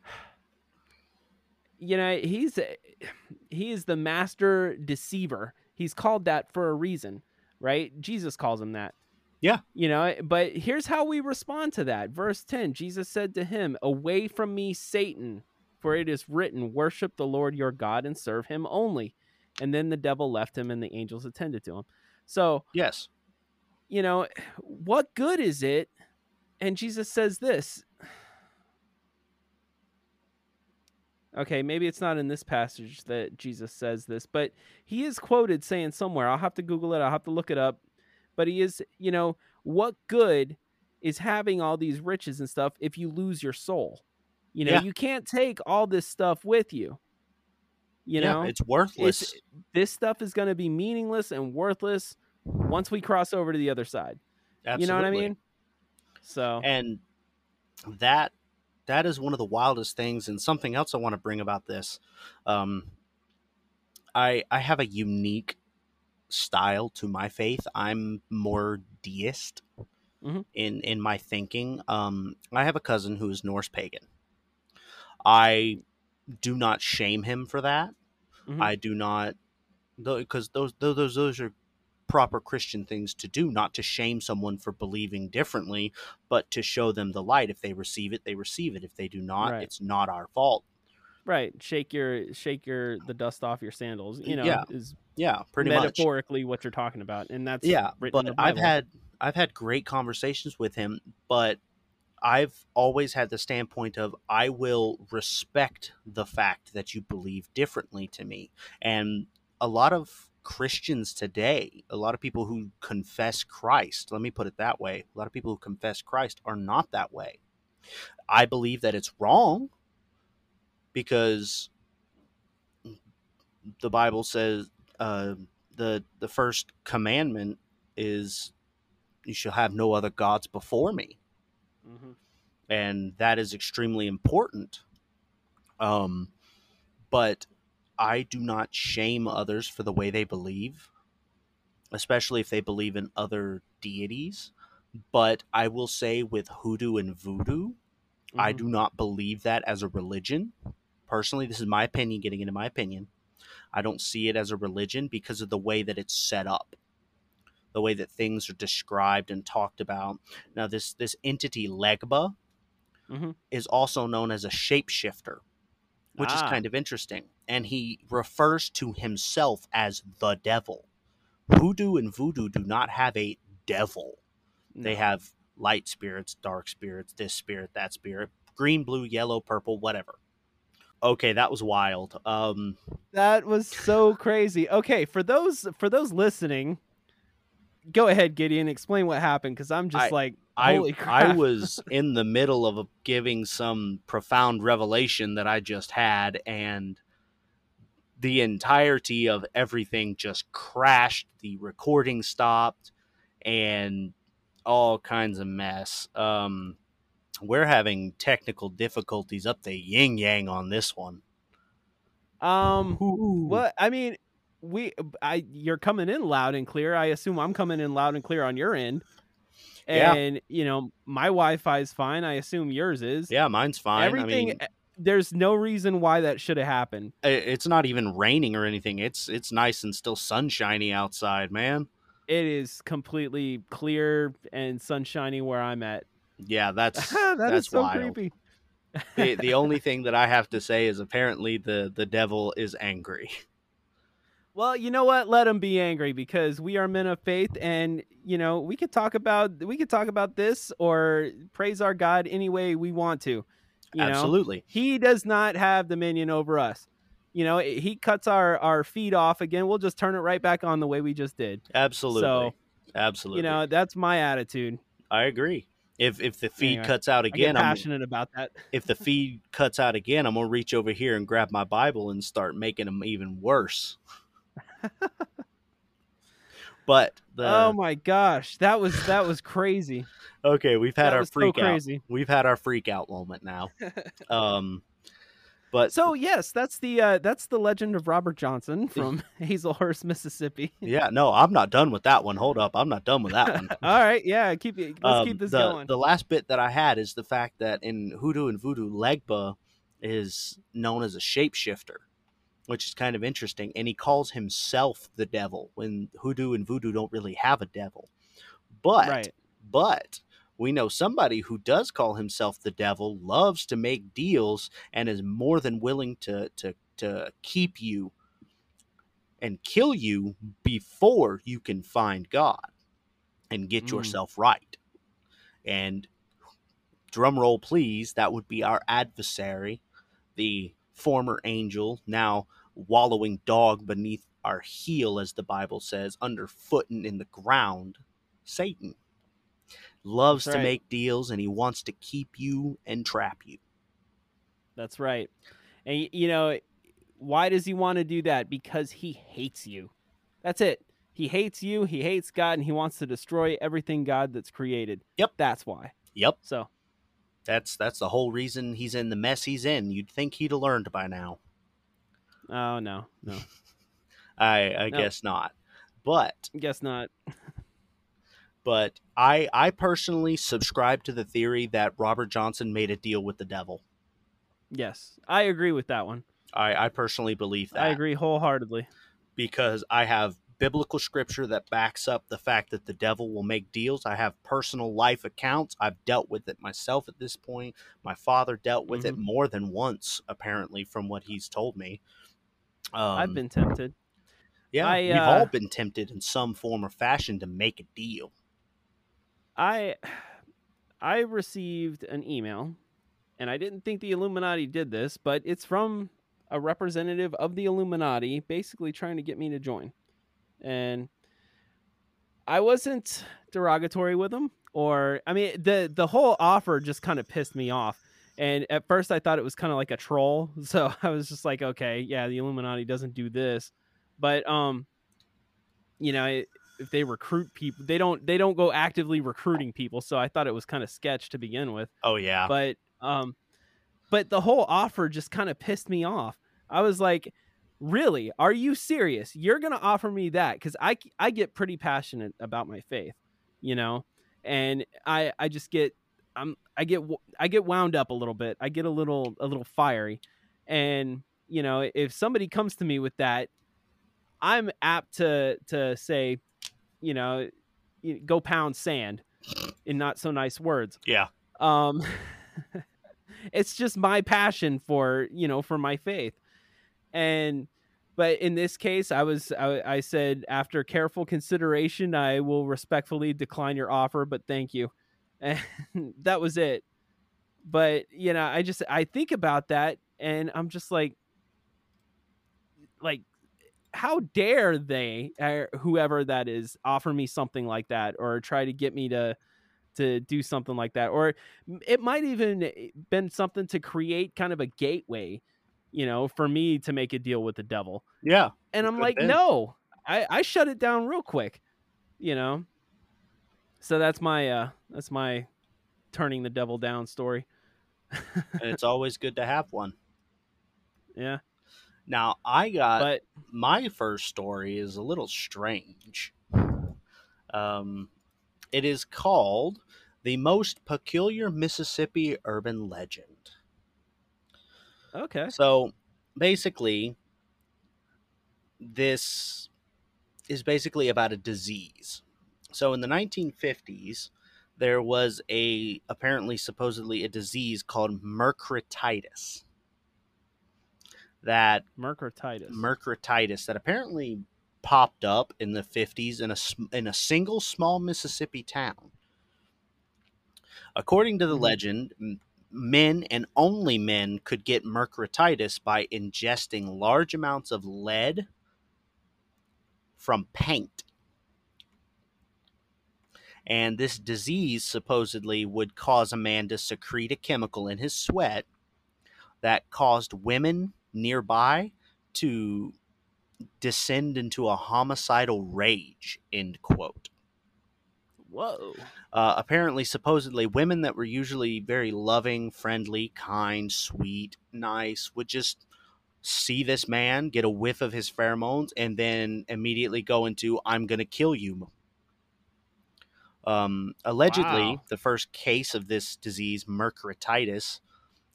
you know, he's he is the master deceiver. He's called that for a reason, right? Jesus calls him that. Yeah. You know, eh, but here's how we respond to that. Verse 10 Jesus said to him, Away from me, Satan, for it is written, Worship the Lord your God and serve him only. And then the devil left him and the angels attended to him. So, yes, you know, what good is it? And Jesus says this. Okay, maybe it's not in this passage that Jesus says this, but he is quoted saying somewhere. I'll have to Google it, I'll have to look it up. But he is, you know, what good is having all these riches and stuff if you lose your soul? You know, Yeah. you can't take all this stuff with you. You yeah, know, it's worthless. it's this stuff is going to be meaningless and worthless once we cross over to the other side. Absolutely. You know what I mean? So and that that is one of the wildest things and something else i want to bring about this um i i have a unique style to my faith i'm more deist Mhm. in in my thinking um i have a cousin who is norse pagan i do not shame him for that Mhm. i do not because those those those are proper Christian things to do, not to shame someone for believing differently, but to show them the light. If they receive it, they receive it. If they do not, Right. it's not our fault. Right. Shake your shake your the dust off your sandals. You know, Yeah, is Yeah, pretty much. metaphorically what you're talking about, and that's yeah written but i've had i've had great conversations with him but i've always had the standpoint of i will respect the fact that you believe differently to me and a lot of christians today a lot of people who confess christ let me put it that way a lot of people who confess christ are not that way i believe that it's wrong because the bible says uh, the the first commandment is you shall have no other gods before me. Mhm. and that is extremely important. Um but i do not shame others for the way they believe especially if they believe in other deities. But i will say with hoodoo and voodoo i Mhm. do not believe that as a religion. Personally this is my opinion getting into my opinion i don't see it as a religion because of the way that it's set up the way that things are described and talked about now this this entity legba Mhm. is also known as a shapeshifter which is Ah. kind of interesting and he refers to himself as the devil hoodoo and voodoo do not have a devil they have light spirits, dark spirits, this spirit, that spirit, green, blue, yellow, purple, whatever. Okay, that was wild. Um, That was so crazy. Okay, for those for those listening, go ahead, Gideon. Explain what happened because I'm just I- like, I holy I crap. was in the middle of giving some profound revelation that I just had, and the entirety of everything just crashed. The recording stopped, and all kinds of mess. Um, we're having technical difficulties up the yin yang on this one. um. Ooh. What I mean, we I you're coming in loud and clear. I assume I'm coming in loud and clear on your end. Yeah. And you know my Wi-Fi is fine. I assume yours is. Yeah, mine's fine. Everything. I mean, there's no reason why that should have happened. it's not even raining or anything. It's it's nice and still sunshiny outside, man. It is completely clear and sunshiny where I'm at. Yeah, that's That that's so wild. creepy. the the only thing that I have to say is apparently the the devil is angry. Well, you know what? Let him be angry because we are men of faith, and you know we could talk about we could talk about this or praise our God any way we want to. You know, Absolutely. he does not have dominion over us. You know, eh, he cuts our our feed off again. We'll just turn it right back on the way we just did. Absolutely. So, Absolutely. You know, that's my attitude. I agree. If if the feed Anyway, cuts out I again, I'm, passionate about that. if the feed cuts out again, I'm gonna reach over here and grab my Bible and start making them even worse. but the oh my gosh, that was that was crazy. okay, we've had that our was so freak out. crazy. We've had our freak out moment now. um, but So yes, that's the uh, that's the legend of Robert Johnson from Hazlehurst, Mississippi. yeah, no, I'm not done with that one. Hold up, I'm not done with that one. All right, yeah, keep. Let's Um, keep this the, going. The last bit that I had is the fact that in Hoodoo and Voodoo, Legba is known as a shapeshifter, which is kind of interesting. And he calls himself the devil when Hoodoo and Voodoo don't really have a devil. But, right. but we know somebody who does call himself the devil, loves to make deals, and is more than willing to, to, to keep you and kill you before you can find God and get Mm. yourself right. And drum roll, please, that would be our adversary, the former angel, now wallowing dog beneath our heel, as the Bible says, underfoot and in the ground, Satan. Loves That's to make deals and he wants to keep you and trap you. That's right. And you know, why does he want to do that? Because he hates you. That's it. He hates you, he hates God, and he wants to destroy everything God that's created. Yep. That's why. Yep, So that's that's the whole reason he's in the mess he's in. You'd think he'd have learned by now. oh no, no. I I No. guess not. But Guess not. but I I personally subscribe to the theory that Robert Johnson made a deal with the devil. Yes. I agree with that one. I, I personally believe that I agree wholeheartedly. because I have biblical scripture that backs up the fact that the devil will make deals. I have personal life accounts. I've dealt with it myself at this point. My father dealt with it Mhm. more than once, apparently, from what he's told me. Um, I've been tempted. yeah, I, we've uh, all been tempted in some form or fashion to make a deal. I I received an email, and I didn't think the Illuminati did this, but it's from a representative of the Illuminati, basically trying to get me to join. And I wasn't derogatory with them, or I mean, the the whole offer just kind of pissed me off. And at first, I thought it was kind of like a troll, so I was just like, okay, yeah, the Illuminati doesn't do this, but um, you know, it, if they recruit people they don't they don't go actively recruiting people so i thought it was kind of sketch to begin with. Oh yeah, but um but the whole offer just kind of pissed me off. I was like really? Are you serious? You're gonna offer me that? Because i i get pretty passionate about my faith you know? And i i just get i'm i get i get wound up a little bit. I get a little a little fiery. And you know if somebody comes to me with that i'm apt to to say you know go pound sand in not so nice words. Yeah, um it's just my passion for you know for my faith. And but in this case i was I, I said after careful consideration i will respectfully decline your offer but thank you. And that was it. But you know i just i think about that and i'm just like like how dare they or whoever that is offer me something like that or try to get me to to do something like that or it might even been something to create kind of a gateway you know for me to make a deal with the devil yeah. and i'm like been. no i i shut it down real quick you know so that's my uh that's my turning the devil down story and it's always good to have one. yeah Now I got but my first story is a little strange. Um, it is called the most peculiar Mississippi urban legend. okay So basically, this is basically about a disease. So in the 1950s, there was a apparently supposedly a disease called mercuritis that mercuritis mercuritis that apparently popped up in the 50s in a in a single small Mississippi town. According to the Mhm. legend, men and only men could get mercuritis by ingesting large amounts of lead from paint. And this disease supposedly would cause a man to secrete a chemical in his sweat that caused women nearby to descend into a homicidal rage end quote. Whoa. Uh, apparently supposedly women that were usually very loving friendly kind sweet nice would just see this man get a whiff of his pheromones and then immediately go into i'm gonna kill you um, allegedly Wow. the first case of this disease mercuritis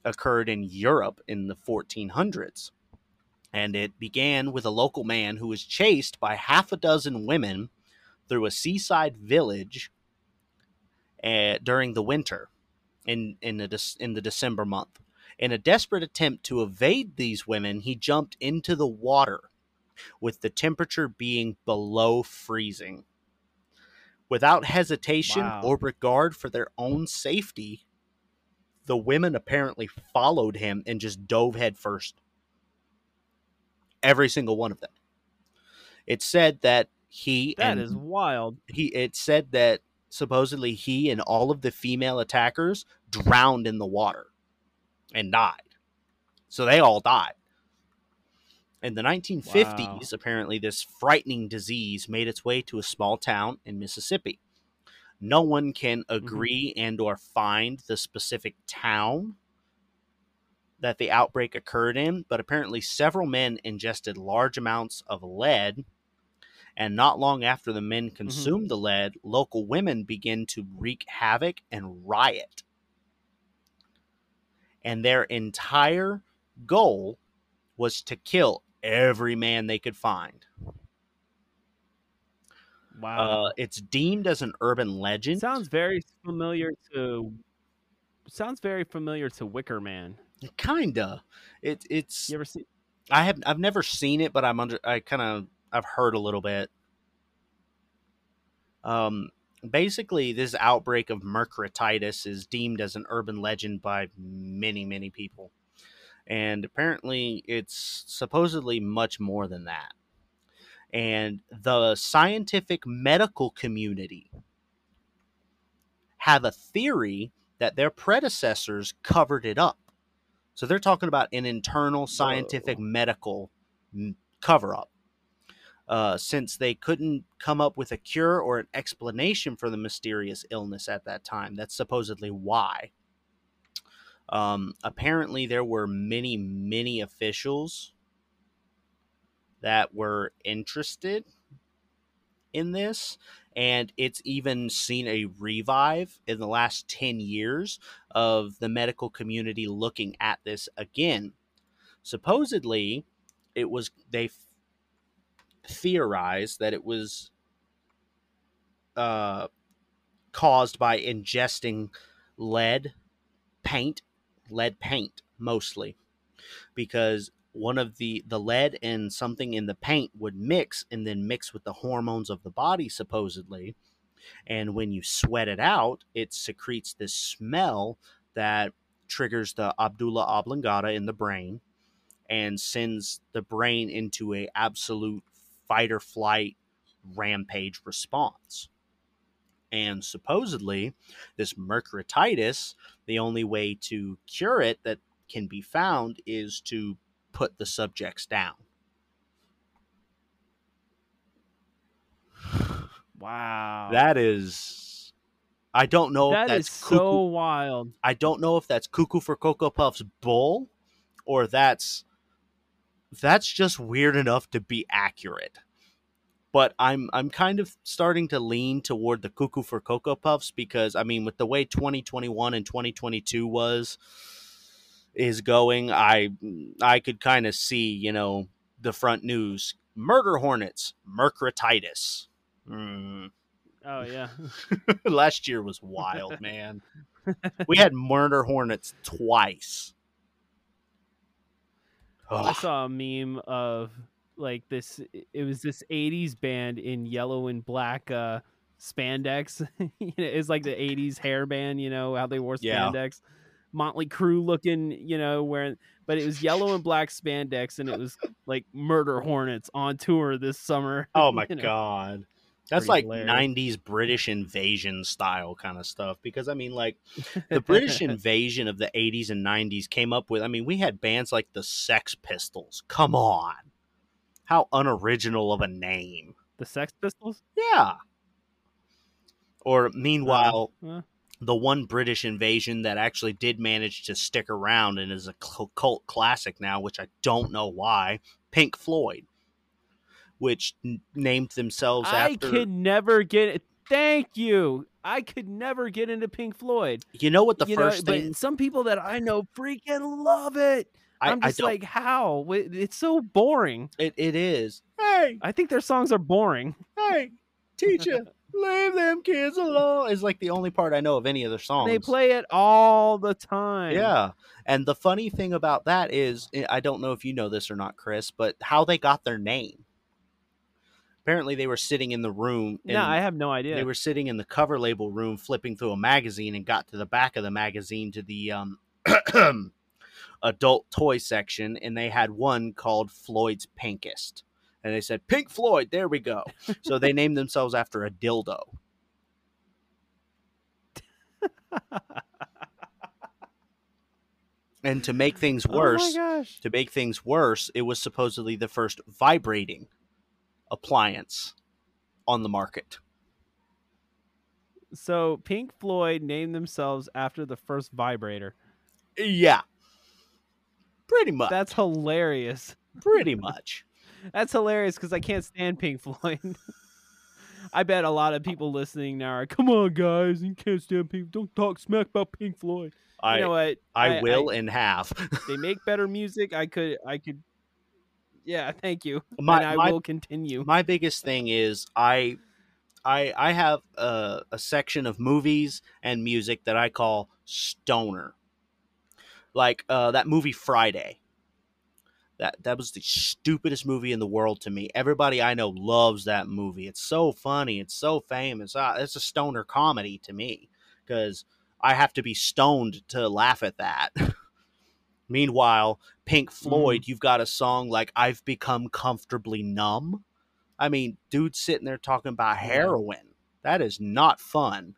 occurred in europe in the 1400s and it began with a local man who was chased by half a dozen women through a seaside village uh, during the winter in in the in the December month. In a desperate attempt to evade these women, he jumped into the water, with the temperature being below freezing. Without hesitation Wow. or regard for their own safety, the women apparently followed him and just dove headfirst. Every single one of them. It said that he that and is wild he it said that supposedly he and all of the female attackers drowned in the water and died. So they all died. In the 1950s, apparently, this frightening disease made its way to a small town in Mississippi. No one can mm-hmm. agree and or find the specific town that the outbreak occurred in, but apparently several men ingested large amounts of lead and not long after the men mm-hmm. consumed the lead, local women begin to wreak havoc and riot. And their entire goal was to kill every man they could find. Wow. Uh, it's deemed as an urban legend. sounds very familiar to. Sounds very familiar to Wicker Man. Kinda. It, it's You ever see? I have I've never seen it, but I'm under I kind of I've heard a little bit. Um, basically, this outbreak of mercurititis is deemed as an urban legend by many many people, and apparently, it's supposedly much more than that. And the scientific medical community have a theory that their predecessors covered it up. So they're talking about an internal scientific medical cover up. Uh, since they couldn't come up with a cure or an explanation for the mysterious illness at that time. That's supposedly why. Um, apparently, there were many, many officials that were interested in this, and it's even seen a revive in the last 10 years of the medical community looking at this again. Supposedly, it was they theorized that it was uh, caused by ingesting lead paint, lead paint mostly, because one of the the lead and something in the paint would mix and then mix with the hormones of the body supposedly. And when you sweat it out it secretes this smell that triggers the medulla oblongata in the brain and sends the brain into a absolute fight or flight rampage response. And supposedly this mercurititis the only way to cure it that can be found is to put the subjects down. Wow. That is I don't know that if that's is cuckoo, so wild. I don't know if that's cuckoo for Cocoa Puffs bull or that's that's just weird enough to be accurate. But I'm I'm kind of starting to lean toward the cuckoo for Cocoa Puffs because I mean with the way 2021 and 2022 was is going, I I could kind of see, you know, the front news: murder hornets, mercurititis. Mm. Oh yeah. Last year was wild, man. we had murder hornets twice. I saw a meme of like this it was this 80s band in yellow and black uh spandex. it's like the 80s hair band, you know, how they wore Yeah. Motley Crue looking, you know, wearing but it was yellow and black spandex and it was like Murder Hornets on tour this summer. Oh my you know. god. That's Pretty like hilarious. 90s British invasion style kind of stuff because I mean like the British invasion of the 80s and 90s came up with I mean we had bands like the Sex Pistols. Come on. How unoriginal of a name. the Sex Pistols? Yeah. Or meanwhile, Uh, the one British invasion that actually did manage to stick around and is a cult classic now, which I don't know why, Pink Floyd, which n- named themselves I after. could never get it. Thank you. I could never get into Pink Floyd. You know what the you know, first thing but some people that I know freaking love it. I, I'm just don't, like, how? It's so boring. it, it is. Hey, I think their songs are boring. hey, teacher, leave them kids alone. Is like the only part I know of any of their songs. They play it all the time. Yeah. And the funny thing about that is, eh, I don't know if you know this or not, Chris, but how they got their name. Apparently, they were sitting in the room. No, I have no idea. They were sitting in the cover label room, flipping through a magazine, and got to the back of the magazine to the um, adult toy section, and they had one called Floyd's Pinkest. And they said, Pink Floyd, there we go. so they named themselves after a dildo. and to make things oh worse, Oh to make things worse, it was supposedly the first vibrating appliance on the market. So Pink Floyd named themselves after the first vibrator. Yeah. Pretty much. That's hilarious. pretty much. That's hilarious because I can't stand Pink Floyd. I bet a lot of people listening now are, come on, guys, you can't stand Pink. Don't talk smack about Pink Floyd. I you know what? I, will in half. they make better music. I could, I could. Yeah, thank you. My- and I my- will continue. My biggest thing is I I I have a, a section of movies and music that I call stoner. Like uh, that movie Friday. That that was the stupidest movie in the world to me. Everybody I know loves that movie. It's so funny. It's so famous. Uh, it's a stoner comedy to me because I have to be stoned to laugh at that. Meanwhile, Pink Floyd, you've got a song like "I've Become Comfortably Numb." I mean, dude sitting there talking about heroin. That is not fun.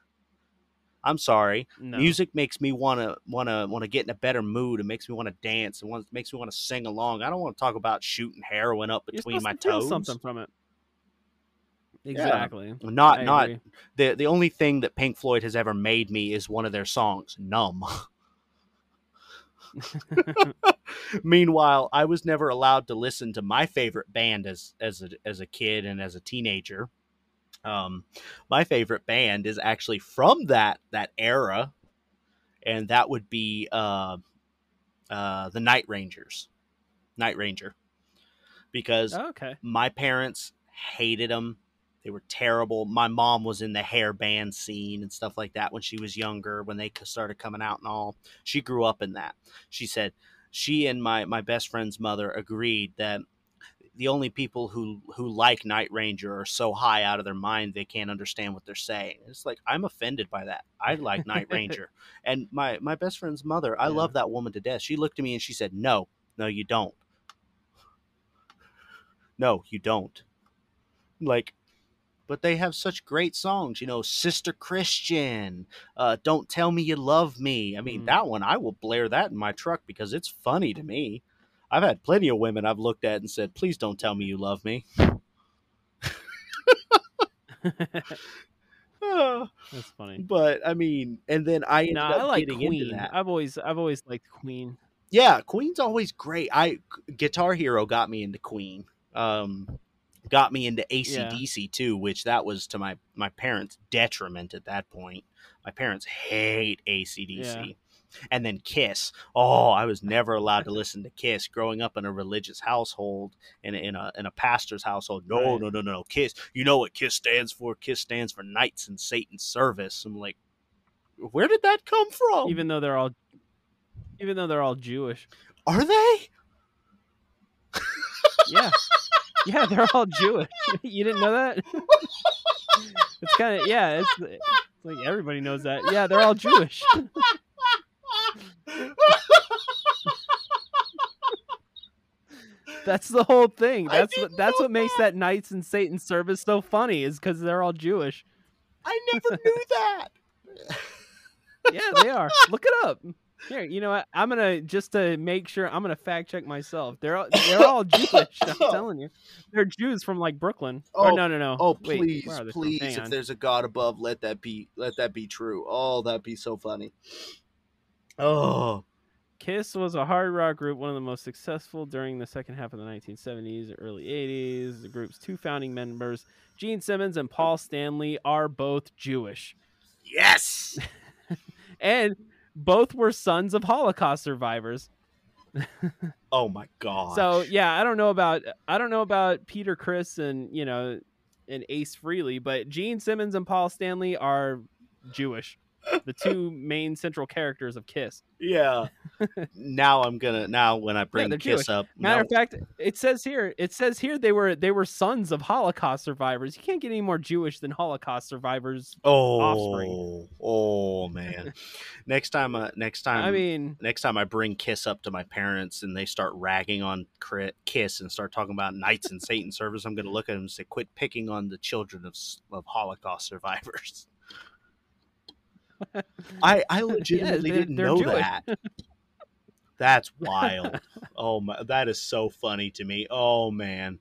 I'm sorry. No. Music makes me want to want to want to get in a better mood. It makes me want to dance. It wants, makes me want to sing along. I don't want to talk about shooting heroin up between my to toes. something from it. Exactly. Not I not agree. the the only thing that Pink Floyd has ever made me is one of their songs, "Numb." Meanwhile, I was never allowed to listen to my favorite band as as a, as a kid and as a teenager. Um, my favorite band is actually from that that era, and that would be uh, uh, the Night Rangers, Night Ranger, because okay. my parents hated them. They were terrible. My mom was in the hair band scene and stuff like that when she was younger, when they started coming out and all. She grew up in that. She said she and my, my best friend's mother agreed that the only people who, who like Night Ranger are so high out of their mind they can't understand what they're saying. It's like, I'm offended by that. I like Night Ranger. and my, my best friend's mother, I Yeah. love that woman to death. She looked at me and she said, No, no, you don't. No, you don't. Like, but they have such great songs, you know, Sister Christian, uh, Don't Tell Me You Love Me. I mean, Mhm. that one, I will blare that in my truck because it's funny to me. I've had plenty of women I've looked at and said, please don't tell me you love me. That's funny. but I mean, and then I ended up I like getting into Queen. that. I've always I've always liked Queen. Yeah, Queen's always great. I Guitar Hero got me into Queen. Um got me into ACDC too, which that was to my my parents' detriment at that point. My parents hate ACDC. Yeah. And then Kiss. Oh, I was never allowed to listen to Kiss growing up in a religious household in a, in a in a pastor's household. No, Right. no, no, no, no. Kiss. You know what Kiss stands for? Kiss stands for Knights in Satan's Service. I'm like, where did that come from? Even though they're all even though they're all Jewish. Are they? Yeah. yeah, they're all Jewish. you didn't know that? it's kind of yeah, it's, it's like everybody knows that. Yeah, they're all Jewish. That's the whole thing. That's what that's what makes that Knights and Satan service so funny is because they're all Jewish. I never knew that. Yeah, they are. Look it up. Here, you know what? I'm gonna just to make sure. I'm gonna fact check myself. They're all, they're all Jewish. I'm oh. telling you, they're Jews from like Brooklyn. Oh, or no, no, no. Oh Wait, please, where are they from? please! If on. there's a God above, let that be. Let that be true. Oh, that'd be so funny. Oh, Kiss was a hard rock group, one of the most successful during the second half of the 1970s early 80s. The group's two founding members, Gene Simmons and Paul Stanley, are both Jewish, yes. and both were sons of Holocaust survivors. Oh my God. So yeah, I don't know about I don't know about Peter Criss and you know and Ace Frehley, but Gene Simmons and Paul Stanley are Jewish, the two main central characters of Kiss. yeah. now I'm gonna. Now when I bring they're Kiss Jewish. up, Matter of fact, it says here it says here they were they were sons of Holocaust survivors. You can't get any more Jewish than Holocaust survivors. oh, offspring. oh man. next time, uh, next time, I mean, next time I bring Kiss up to my parents and they start ragging on Kiss and start talking about Knights and Satan service, I'm going to look at them and say, "Quit picking on the children of of Holocaust survivors." I I legitimately they're- didn't know Jewish. that. That's wild. oh my, that is so funny to me. Oh man.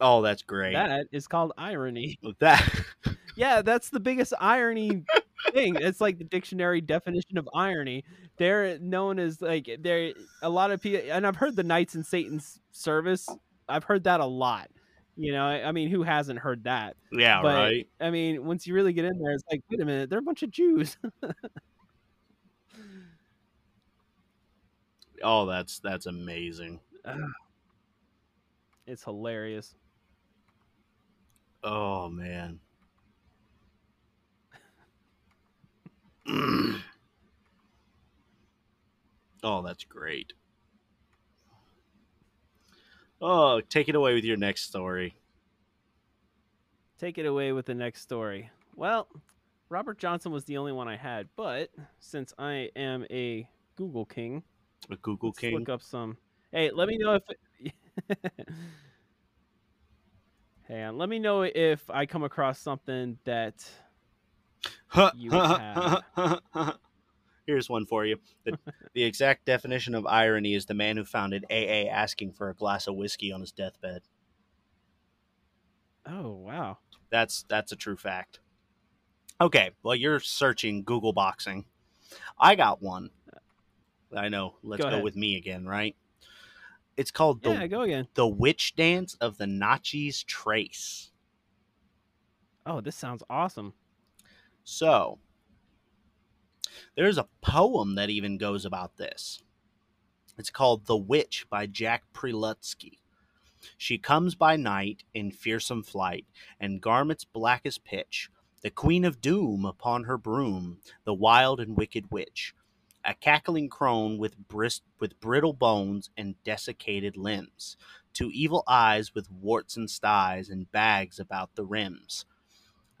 Oh, that's great. that is called irony. that Yeah, that's the biggest irony thing. It's like the dictionary definition of irony. They're known as like they're a lot of people, and I've heard the Knights in Satan's service. I've heard that a lot. You know, I, I mean, who hasn't heard that? Yeah, but, right. I mean, once you really get in there, it's like, wait a minute, they're a bunch of Jews. oh, that's that's amazing. it's hilarious. Oh man. oh, that's great. Oh, take it away with your next story. Take it away with the next story. Well, Robert Johnson was the only one I had, but since I am a Google king, A Google let's King. look up some. Hey, let me know if. On. Let me know if I come across something that. you have. Here's one for you. The, the exact definition of irony is the man who founded AA asking for a glass of whiskey on his deathbed. Oh wow! That's that's a true fact. Okay, well you're searching Google boxing. I got one. I know. Let's Go go, with me again, right? It's called the Yeah, go again. the witch dance of the Natchez Trace. Oh, this sounds awesome. So, there's a poem that even goes about this. It's called The Witch by Jack Prelutsky. She comes by night in fearsome flight, and garments black as pitch, the queen of doom upon her broom, the wild and wicked witch. A cackling crone with brist with brittle bones and desiccated limbs, two evil eyes with warts and styes and bags about the rims,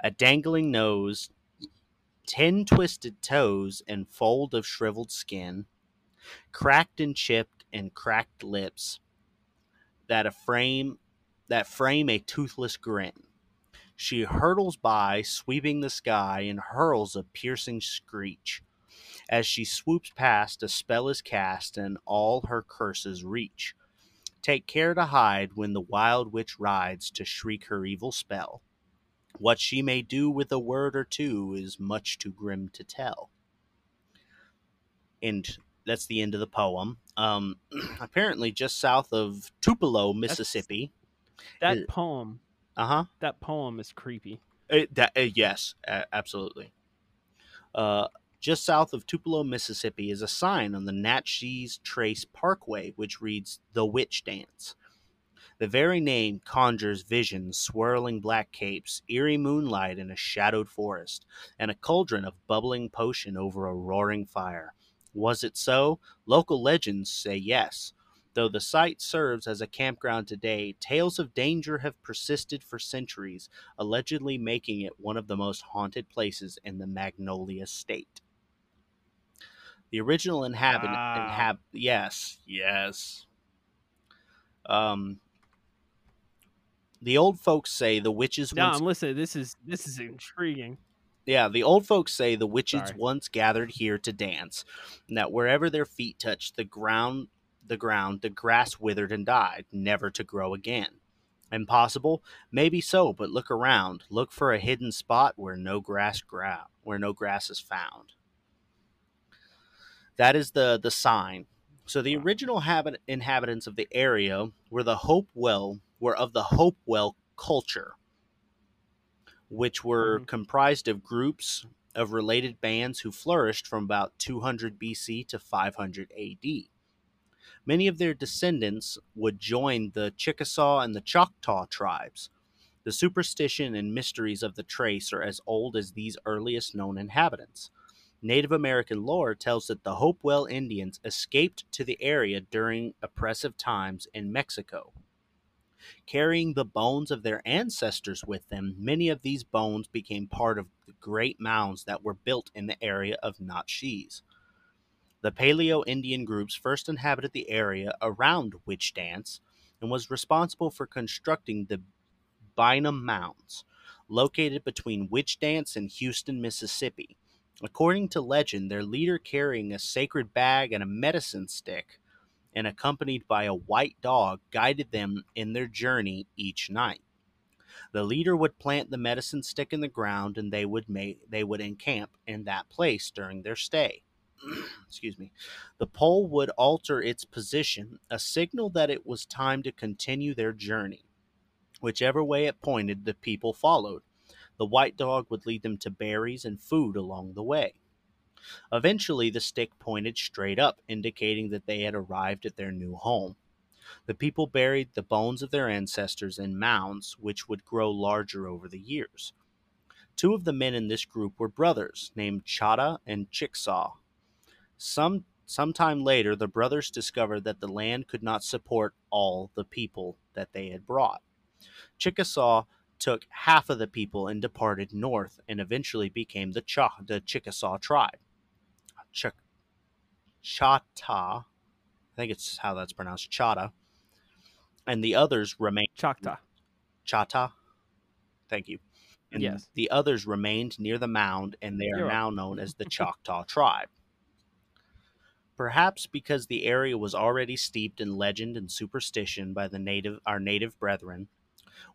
a dangling nose, ten twisted toes and fold of shriveled skin, cracked and chipped and cracked lips that a frame that frame a toothless grin. She hurtles by, sweeping the sky, and hurls a piercing screech. As she swoops past, a spell is cast, and all her curses reach. Take care to hide when the wild witch rides to shriek her evil spell. What she may do with a word or two is much too grim to tell. And that's the end of the poem. Um, apparently, just south of Tupelo, Mississippi. That It- poem, Uh huh. that poem is creepy. that uh, yes, a- absolutely. Uh, just south of Tupelo, Mississippi, is a sign on the Natchez Trace Parkway which reads "The Witch Dance." The very name conjures visions, swirling black capes, eerie moonlight in a shadowed forest, and a cauldron of bubbling potion over a roaring fire. Was it so? Local legends say yes. Though the site serves as a campground today, tales of danger have persisted for centuries, allegedly making it one of the most haunted places in the Magnolia State. The original inhabitant, Wow. inhab- yes, yes. Um, the old folks say the witches No, once I'm listening. This is this is intriguing. yeah, the old folks say the witches Sorry. once gathered here to dance, and that wherever their feet touched the ground, the ground, the grass withered and died, never to grow again. Impossible? Maybe so, but look around. Look for a hidden spot where no grass grow, where no grass is found. That is the the sign. So the original habit, inhabitants of the area were the Hopewell were of the Hopewell culture, which were Mhm. comprised of groups of related bands who flourished from about 200 BC to 500 AD. Many of their descendants would join the Chickasaw and the Choctaw tribes. The superstition and mysteries of the trace are as old as these earliest known inhabitants. Native American lore tells that the Hopewell Indians escaped to the area during oppressive times in Mexico. Carrying the bones of their ancestors with them, many of these bones became part of the great mounds that were built in the area of Natchez. The Paleo Indian groups first inhabited the area around Witch Dance and was responsible for constructing the Bynum Mounds, located between Witch Dance and Houston, Mississippi. According to legend, their leader carrying a sacred bag and a medicine stick, and accompanied by a white dog, guided them in their journey each night. The leader would plant the medicine stick in the ground, and they would make they would encamp in that place during their stay. Excuse me. The pole would alter its position, a signal that it was time to continue their journey. Whichever way it pointed, the people followed. The white dog would lead them to berries and food along the way. Eventually, the stick pointed straight up, indicating that they had arrived at their new home. The people buried the bones of their ancestors in mounds, which would grow larger over the years. Two of the men in this group were brothers, named Chata and Chickasaw. Some sometime later, the brothers discovered that the land could not support all the people that they had brought. Chickasaw took half of the people and departed north, and eventually became the, Cha- the Chickasaw tribe. Ch- Chata, I think it's how that's pronounced, Chata, and the others remained. Choctaw. Chata, thank you. And Yes. the others remained near the mound, and they are You're now known as the Choctaw tribe. Perhaps because the area was already steeped in legend and superstition by the native our native brethren,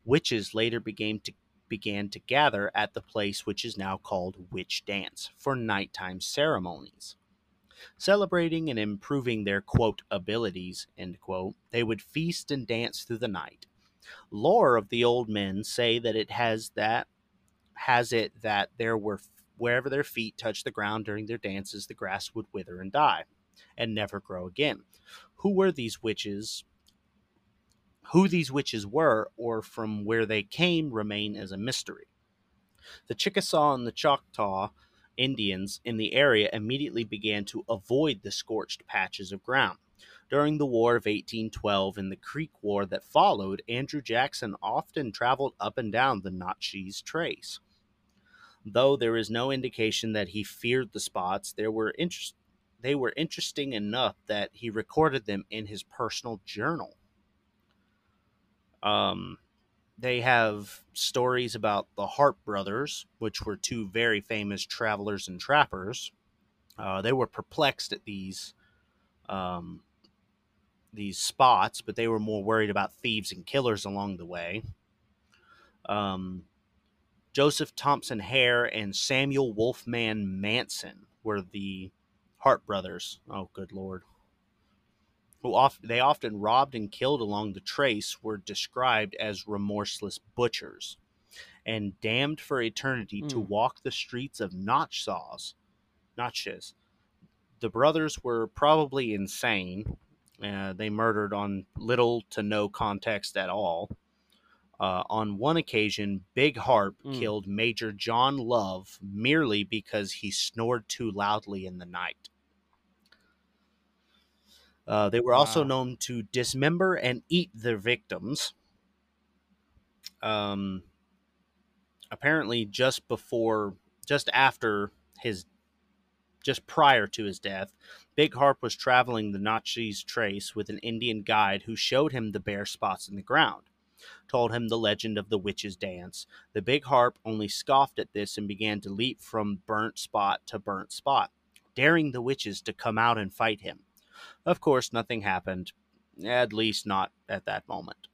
witches later began to began to gather at the place which is now called Witch Dance for nighttime ceremonies. Celebrating and improving their quote abilities, end quote, they would feast and dance through the night. Lore of the old men say that it has that has it that there were wherever their feet touched the ground during their dances, the grass would wither and die, and never grow again. Who were these witches? Who these witches were, or from where they came, remain as a mystery. The Chickasaw and the Choctaw Indians in the area immediately began to avoid the scorched patches of ground. During the War of 1812 and the Creek War that followed, Andrew Jackson often traveled up and down the Natchez Trace. Though there is no indication that he feared the spots, there were they were interesting enough that he recorded them in his personal journal. Um, they have stories about the Hart brothers, which were two very famous travelers and trappers. Uh, they were perplexed at these um, these spots, but they were more worried about thieves and killers along the way. Um, Joseph Thompson Hare and Samuel Wolfman Manson were the Hart brothers. Oh, good lord! Who oft, they often robbed and killed along the trace were described as remorseless butchers, and damned for eternity to Mm. walk the streets of Notchsaws, Notches. The brothers were probably insane. Uh, they murdered on little to no context at all. Uh, on one occasion, Big Harpe Mm. killed Major John Love merely because he snored too loudly in the night. Uh, they were also known to dismember and eat their victims. Um, apparently, just before, just after his, just prior to his death, Big Harpe was traveling the Natchez trace with an Indian guide who showed him the bare spots in the ground told him the legend of the witch's dance. The big Harpe only scoffed at this and began to leap from burnt spot to burnt spot, daring the witches to come out and fight him. Of course, nothing happened, at least not at that moment.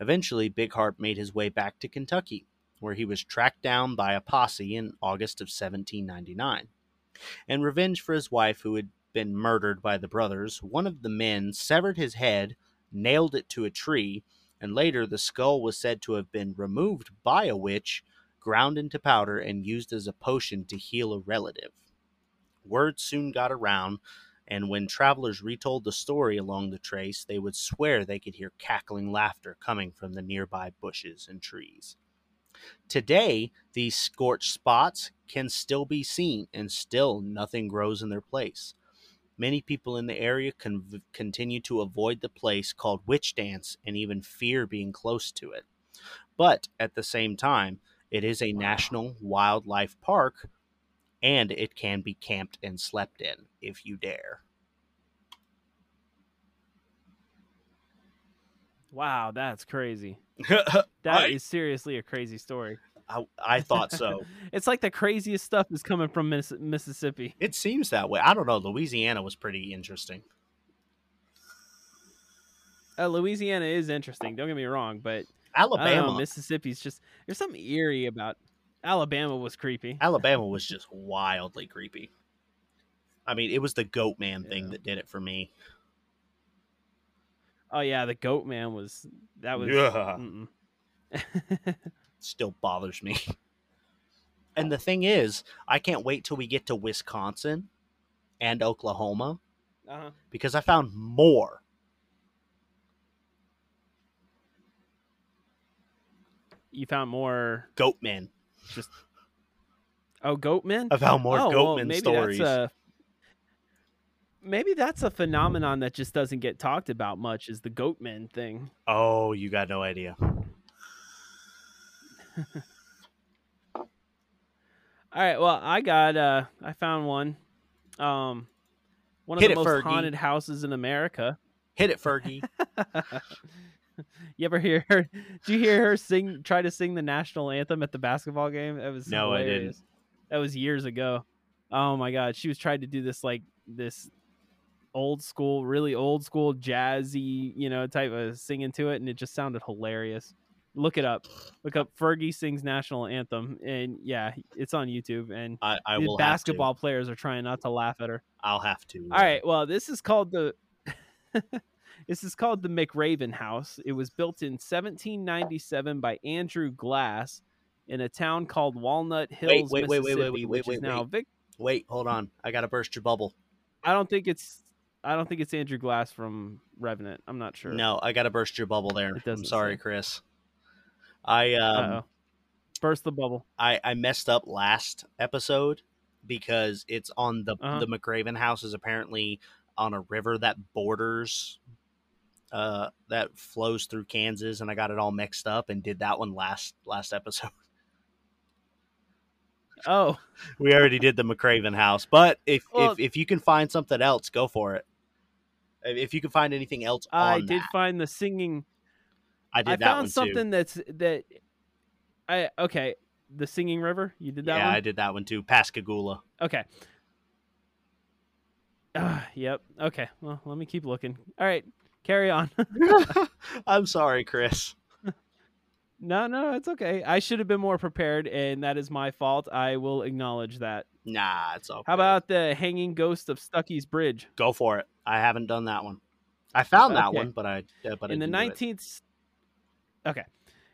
Eventually, Big Harpe made his way back to Kentucky, where he was tracked down by a posse in August of 1799. In revenge for his wife, who had been murdered by the brothers, one of the men severed his head, nailed it to a tree, and later the skull was said to have been removed by a witch, ground into powder, and used as a potion to heal a relative. Word soon got around, and when travelers retold the story along the trace, they would swear they could hear cackling laughter coming from the nearby bushes and trees. Today, these scorched spots can still be seen, and still nothing grows in their place. Many people in the area con- continue to avoid the place called Witch Dance and even fear being close to it. But at the same time, it is a Wow. national wildlife park and it can be camped and slept in if you dare. Wow, that's crazy. That is I- seriously a crazy story. I, I thought so. It's like the craziest stuff is coming from Miss- Mississippi. it seems that way. I don't know. Louisiana was pretty interesting. Uh, Louisiana is interesting. Don't get me wrong, but I don't know, Alabama, Mississippi's just there's something eerie about. Alabama was creepy. Alabama was just wildly creepy. I mean, it was the goat man thing that did it for me. Oh yeah, the goat man was that was. Yeah. still bothers me. And the thing is, I can't wait till we get to Wisconsin and Oklahoma uh-huh. because I found more. You found more. Goatmen. Oh, goat of how more oh, well, Goatman maybe stories. That's, uh, maybe that's a phenomenon that just doesn't get talked about much is the goatman thing. Oh, you got no idea. All right, well, I got uh I found one. Um one of Hit the most Fergie. haunted houses in America. Hit it, Fergie. you ever hear her? Did you hear her sing? Try to sing the national anthem at the basketball game. That was No, I didn't. That was years ago. Oh my god, she was trying to do this like this old school, really old school jazzy, you know, type of singing to it, and it just sounded hilarious. Look it up. Look up Fergie sings national anthem, and yeah, it's on YouTube. And I, I will basketball players are trying not to laugh at her. I'll have to. All right. Well, this is called the this is called the McRaven House. It was built in 1797 by Andrew Glass in a town called Walnut Hills, wait, wait, wait, wait, Mississippi, wait, which wait, is now. Vic. Wait, hold on. I gotta burst your bubble. I don't think it's I don't think it's Andrew Glass from Revenant. I'm not sure. No, I gotta burst your bubble there. I'm sorry, say. Chris. I um Uh-oh. Burst the bubble. I, I messed up last episode because it's on the Uh-huh. the McRaven house is apparently on a river that borders uh that flows through Kansas and I got it all mixed up and did that one last last episode. Oh, we already did the McRaven house, but if Well- if if you can find something else, go for it. If you can find anything else I did that, find the singing. I did I that found one too. something that's that. I okay. The singing river. You did that yeah, one. I did that one too. Pascagoula. Okay. Ah, yep. Okay. Well, let me keep looking. All right. Carry on. I'm sorry, Chris. no, no, it's okay. I should have been more prepared, and that is my fault. I will acknowledge that. Nah, it's okay. How about the hanging ghost of Stuckey's Bridge? go for it? I haven't done that one. I found that Okay. one, but I uh, but I in the didn't do it. 19th okay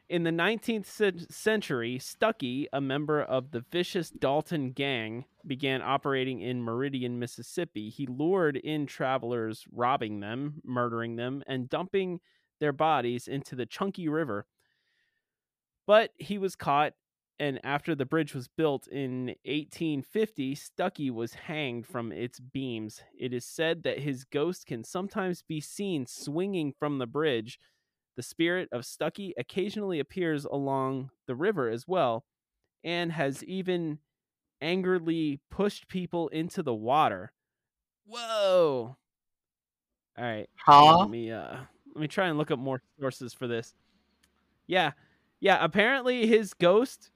in the 19th century stuckey a member of the vicious dalton gang began operating in meridian mississippi. He lured in travelers robbing them murdering them and dumping their bodies into the chunky river. But he was caught and after the bridge was built in 1850 stuckey was hanged from its beams. It is said that his ghost can sometimes be seen swinging from the bridge the spirit of Stuckey occasionally appears along the river as well, and has even angrily pushed people into the water. Whoa! All right, let me uh, let me try and look up more sources for this. Yeah, yeah. Apparently, his ghost.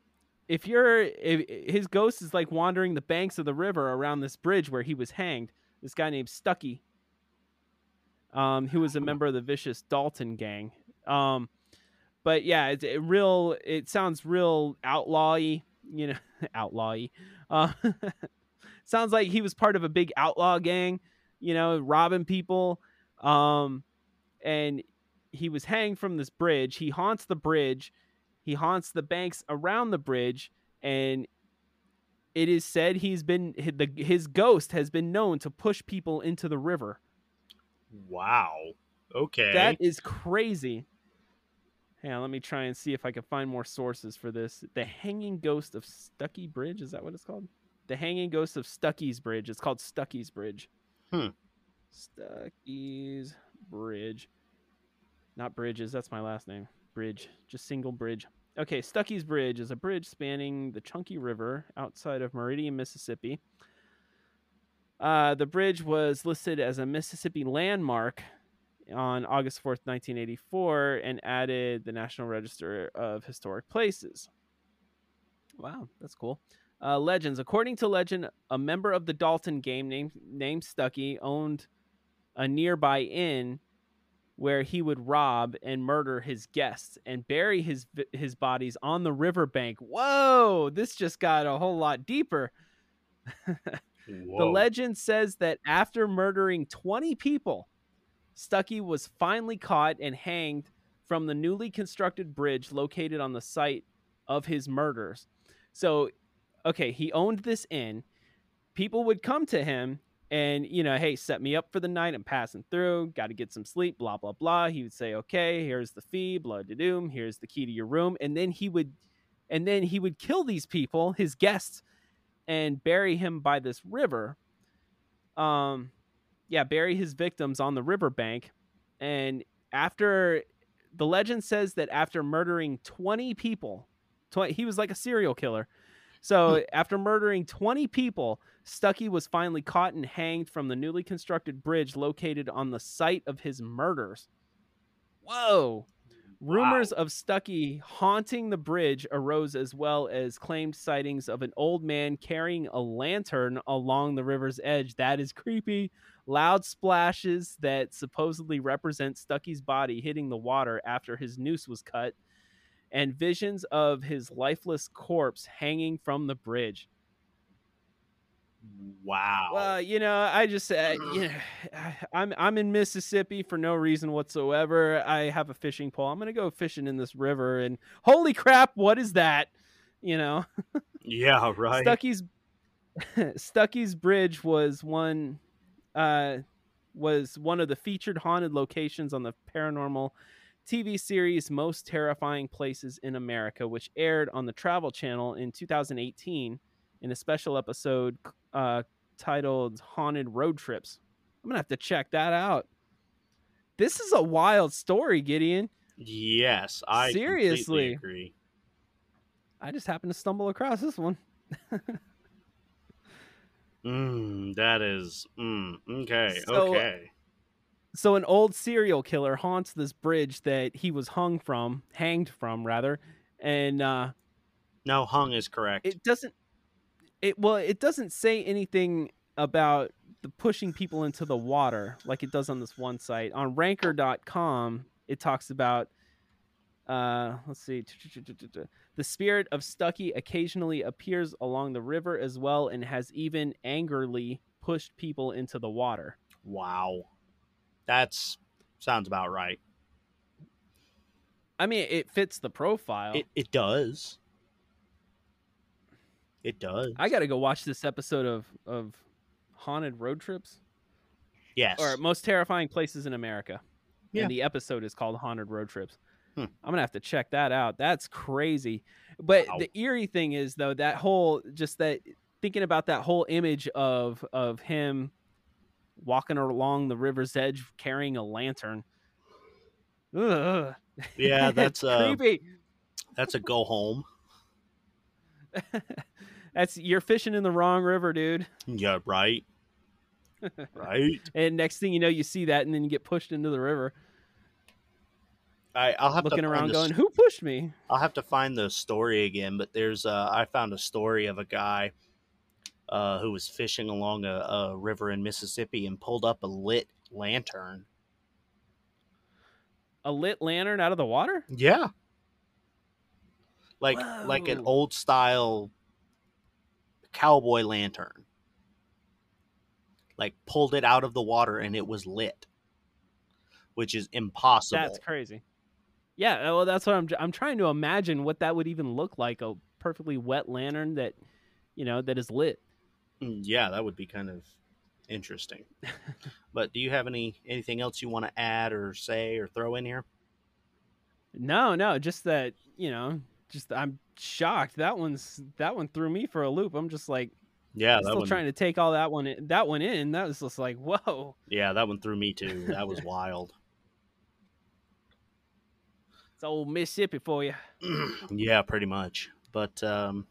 If you're, if, his ghost is like wandering the banks of the river around this bridge where he was hanged. This guy named Stuckey. Um, who was a member of the vicious Dalton gang. Um, but yeah, it's a real. It sounds real outlawy. You know, outlawy. Uh, sounds like he was part of a big outlaw gang. You know, robbing people. Um, and he was hanged from this bridge. He haunts the bridge. He haunts the banks around the bridge, and it is said he's been the his ghost has been known to push people into the river. Wow. Okay. That is crazy. Hang on, let me try and see if I can find more sources for this. The Hanging Ghost of Stuckey Bridge, is that what it's called? The Hanging Ghost of Stuckey's Bridge. It's called Stuckey's Bridge. Hmm. Stuckey's Bridge. Not Bridges, that's my last name. Bridge, just single bridge. Okay, Stuckey's Bridge is a bridge spanning the Chunky River outside of Meridian, Mississippi. Uh, the bridge was listed as a Mississippi landmark on August 4th, 1984, and added the National Register of Historic Places. Wow, that's cool. Uh, legends. According to legend, a member of the Dalton game named, named Stuckey owned a nearby inn where he would rob and murder his guests and bury his his bodies on the riverbank. Whoa, this just got a whole lot deeper. The legend says that after murdering 20 people, Stuckey was finally caught and hanged from the newly constructed bridge located on the site of his murders. So, okay, he owned this inn. People would come to him and, you know, hey, set me up for the night. I'm passing through, got to get some sleep, blah, blah, blah. He would say, okay, here's the fee, blah, de doom, here's the key to your room. And then he would, and then he would kill these people, his guests, and bury him by this river. Um, yeah, bury his victims on the riverbank. And after the legend says that after murdering 20 people, 20, he was like a serial killer. So hmm. after murdering 20 people, Stuckey was finally caught and hanged from the newly constructed bridge located on the site of his murders. Whoa. Rumors of Stuckey haunting the bridge arose as well as claimed sightings of an old man carrying a lantern along the river's edge. That is creepy. Loud splashes that supposedly represent Stuckey's body hitting the water after his noose was cut, and visions of his lifeless corpse hanging from the bridge. Wow. Well, you know, I just uh, you know, I'm I'm in Mississippi for no reason whatsoever. I have a fishing pole. I'm gonna go fishing in this river, and holy crap, what is that? You know, yeah, right. Stuckey's Stuckey's Bridge was one uh, was one of the featured haunted locations on the paranormal TV series Most Terrifying Places in America, which aired on the Travel Channel in 2018 in a special episode uh, titled Haunted Road Trips. I'm gonna have to check that out. This is a wild story, Gideon. Yes, I Seriously. agree. I just happened to stumble across this one. Mm, that is mm, okay. So- okay. so an old serial killer haunts this bridge that he was hung from, hanged from rather, and uh, No, hung is correct. it doesn't. It well, it doesn't say anything about the pushing people into the water like it does on this one site. On Ranker.com, it talks about. Uh, let's see. The spirit of Stuckey occasionally appears along the river as well, and has even angrily pushed people into the water. wow. That's sounds about right. I mean, it fits the profile. It it does. It does. I got to go watch this episode of of haunted road trips yes. or most terrifying places in America. Yeah. And the episode is called Haunted Road Trips. Hmm. I'm gonna have to check that out. That's crazy. But Wow. the eerie thing is though that whole just that thinking about that whole image of of him walking along the river's edge carrying a lantern. Ugh. Yeah, that's uh, creepy. that's a go home. That's you're fishing in the wrong river, dude. Yeah, right. right. And next thing you know, you see that, and then you get pushed into the river, I I'll have looking to find around, the going, "Who pushed me?" I'll have to find the story again, but there's uh, I found a story of a guy uh, who was fishing along a, a river in Mississippi and pulled up a lit lantern. A lit lantern out of the water? Yeah, like like an old style cowboy lantern. Like pulled it out of the water and it was lit, which is impossible. That's crazy. Yeah, well, that's what I'm. I'm trying to imagine what that would even look like. A perfectly wet lantern that, you know, that is lit. Mm, yeah, that would be kind of interesting. but do you have any anything else you want to add or say or throw in here? No, no, just that you know, just I'm shocked. That one's that one threw me for a loop. I'm just like Yeah, that still one. trying to take all that one in, that one in. That was just like whoa. Yeah, that one threw me too. That was wild. It's old Mississippi for you. yeah, pretty much. But um,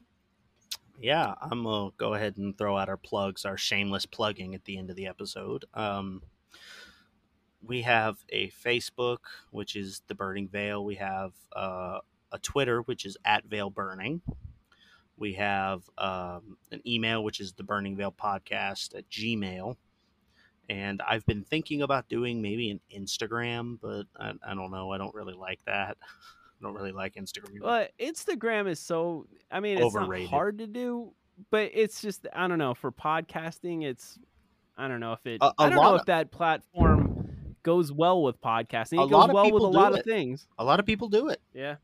yeah, I'm gonna go ahead and throw out our plugs, our shameless plugging at the end of the episode. Um, we have a Facebook, which is the Burning Veil. We have uh, a Twitter, which is at Veil Burning. We have um, an email, which is the Burning Veil Podcast at Gmail. And I've been thinking about doing maybe an Instagram, but I, I don't know. I don't really like that. I don't really like Instagram. Well, Instagram is so. I mean, it's Overrated. not hard to do, but it's just I don't know for podcasting. It's I don't know if it. A- a I don't know of- if that platform goes well with podcasting. It goes well with a lot of things. A lot of people do it. Yeah,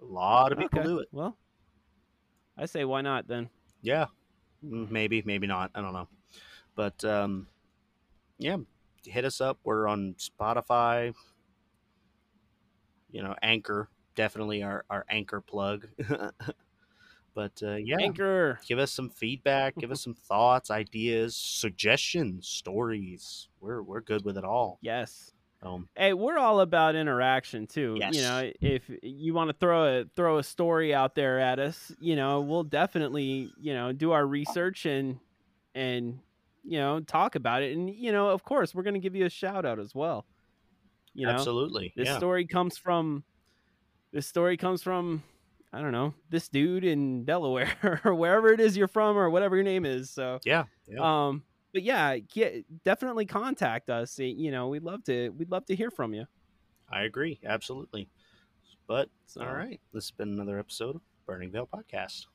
A lot of people Okay. do it. Well, I say why not then. Yeah, Mm, maybe, maybe not. I don't know, but um, yeah, hit us up. We're on Spotify. You know, Anchor definitely our our Anchor plug. But uh, yeah, Anchor. give us some feedback, give us some thoughts, ideas, suggestions, stories. We're we're good with it all. Yes. Um, Hey, we're all about interaction too. Yes. You know, if you want to throw a throw a story out there at us, you know, we'll definitely, you know, do our research and and you know, talk about it. And you know, of course, we're going to give you a shout out as well. You know, absolutely. this yeah. story comes from this story comes from I don't know, this dude in Delaware or wherever it is you're from or whatever your name is. So, yeah. Yeah. um but yeah, get, definitely contact us. You know, we'd love to we'd love to hear from you. I agree. Absolutely. But So, all right, this has been another episode of Burning Veil Podcast.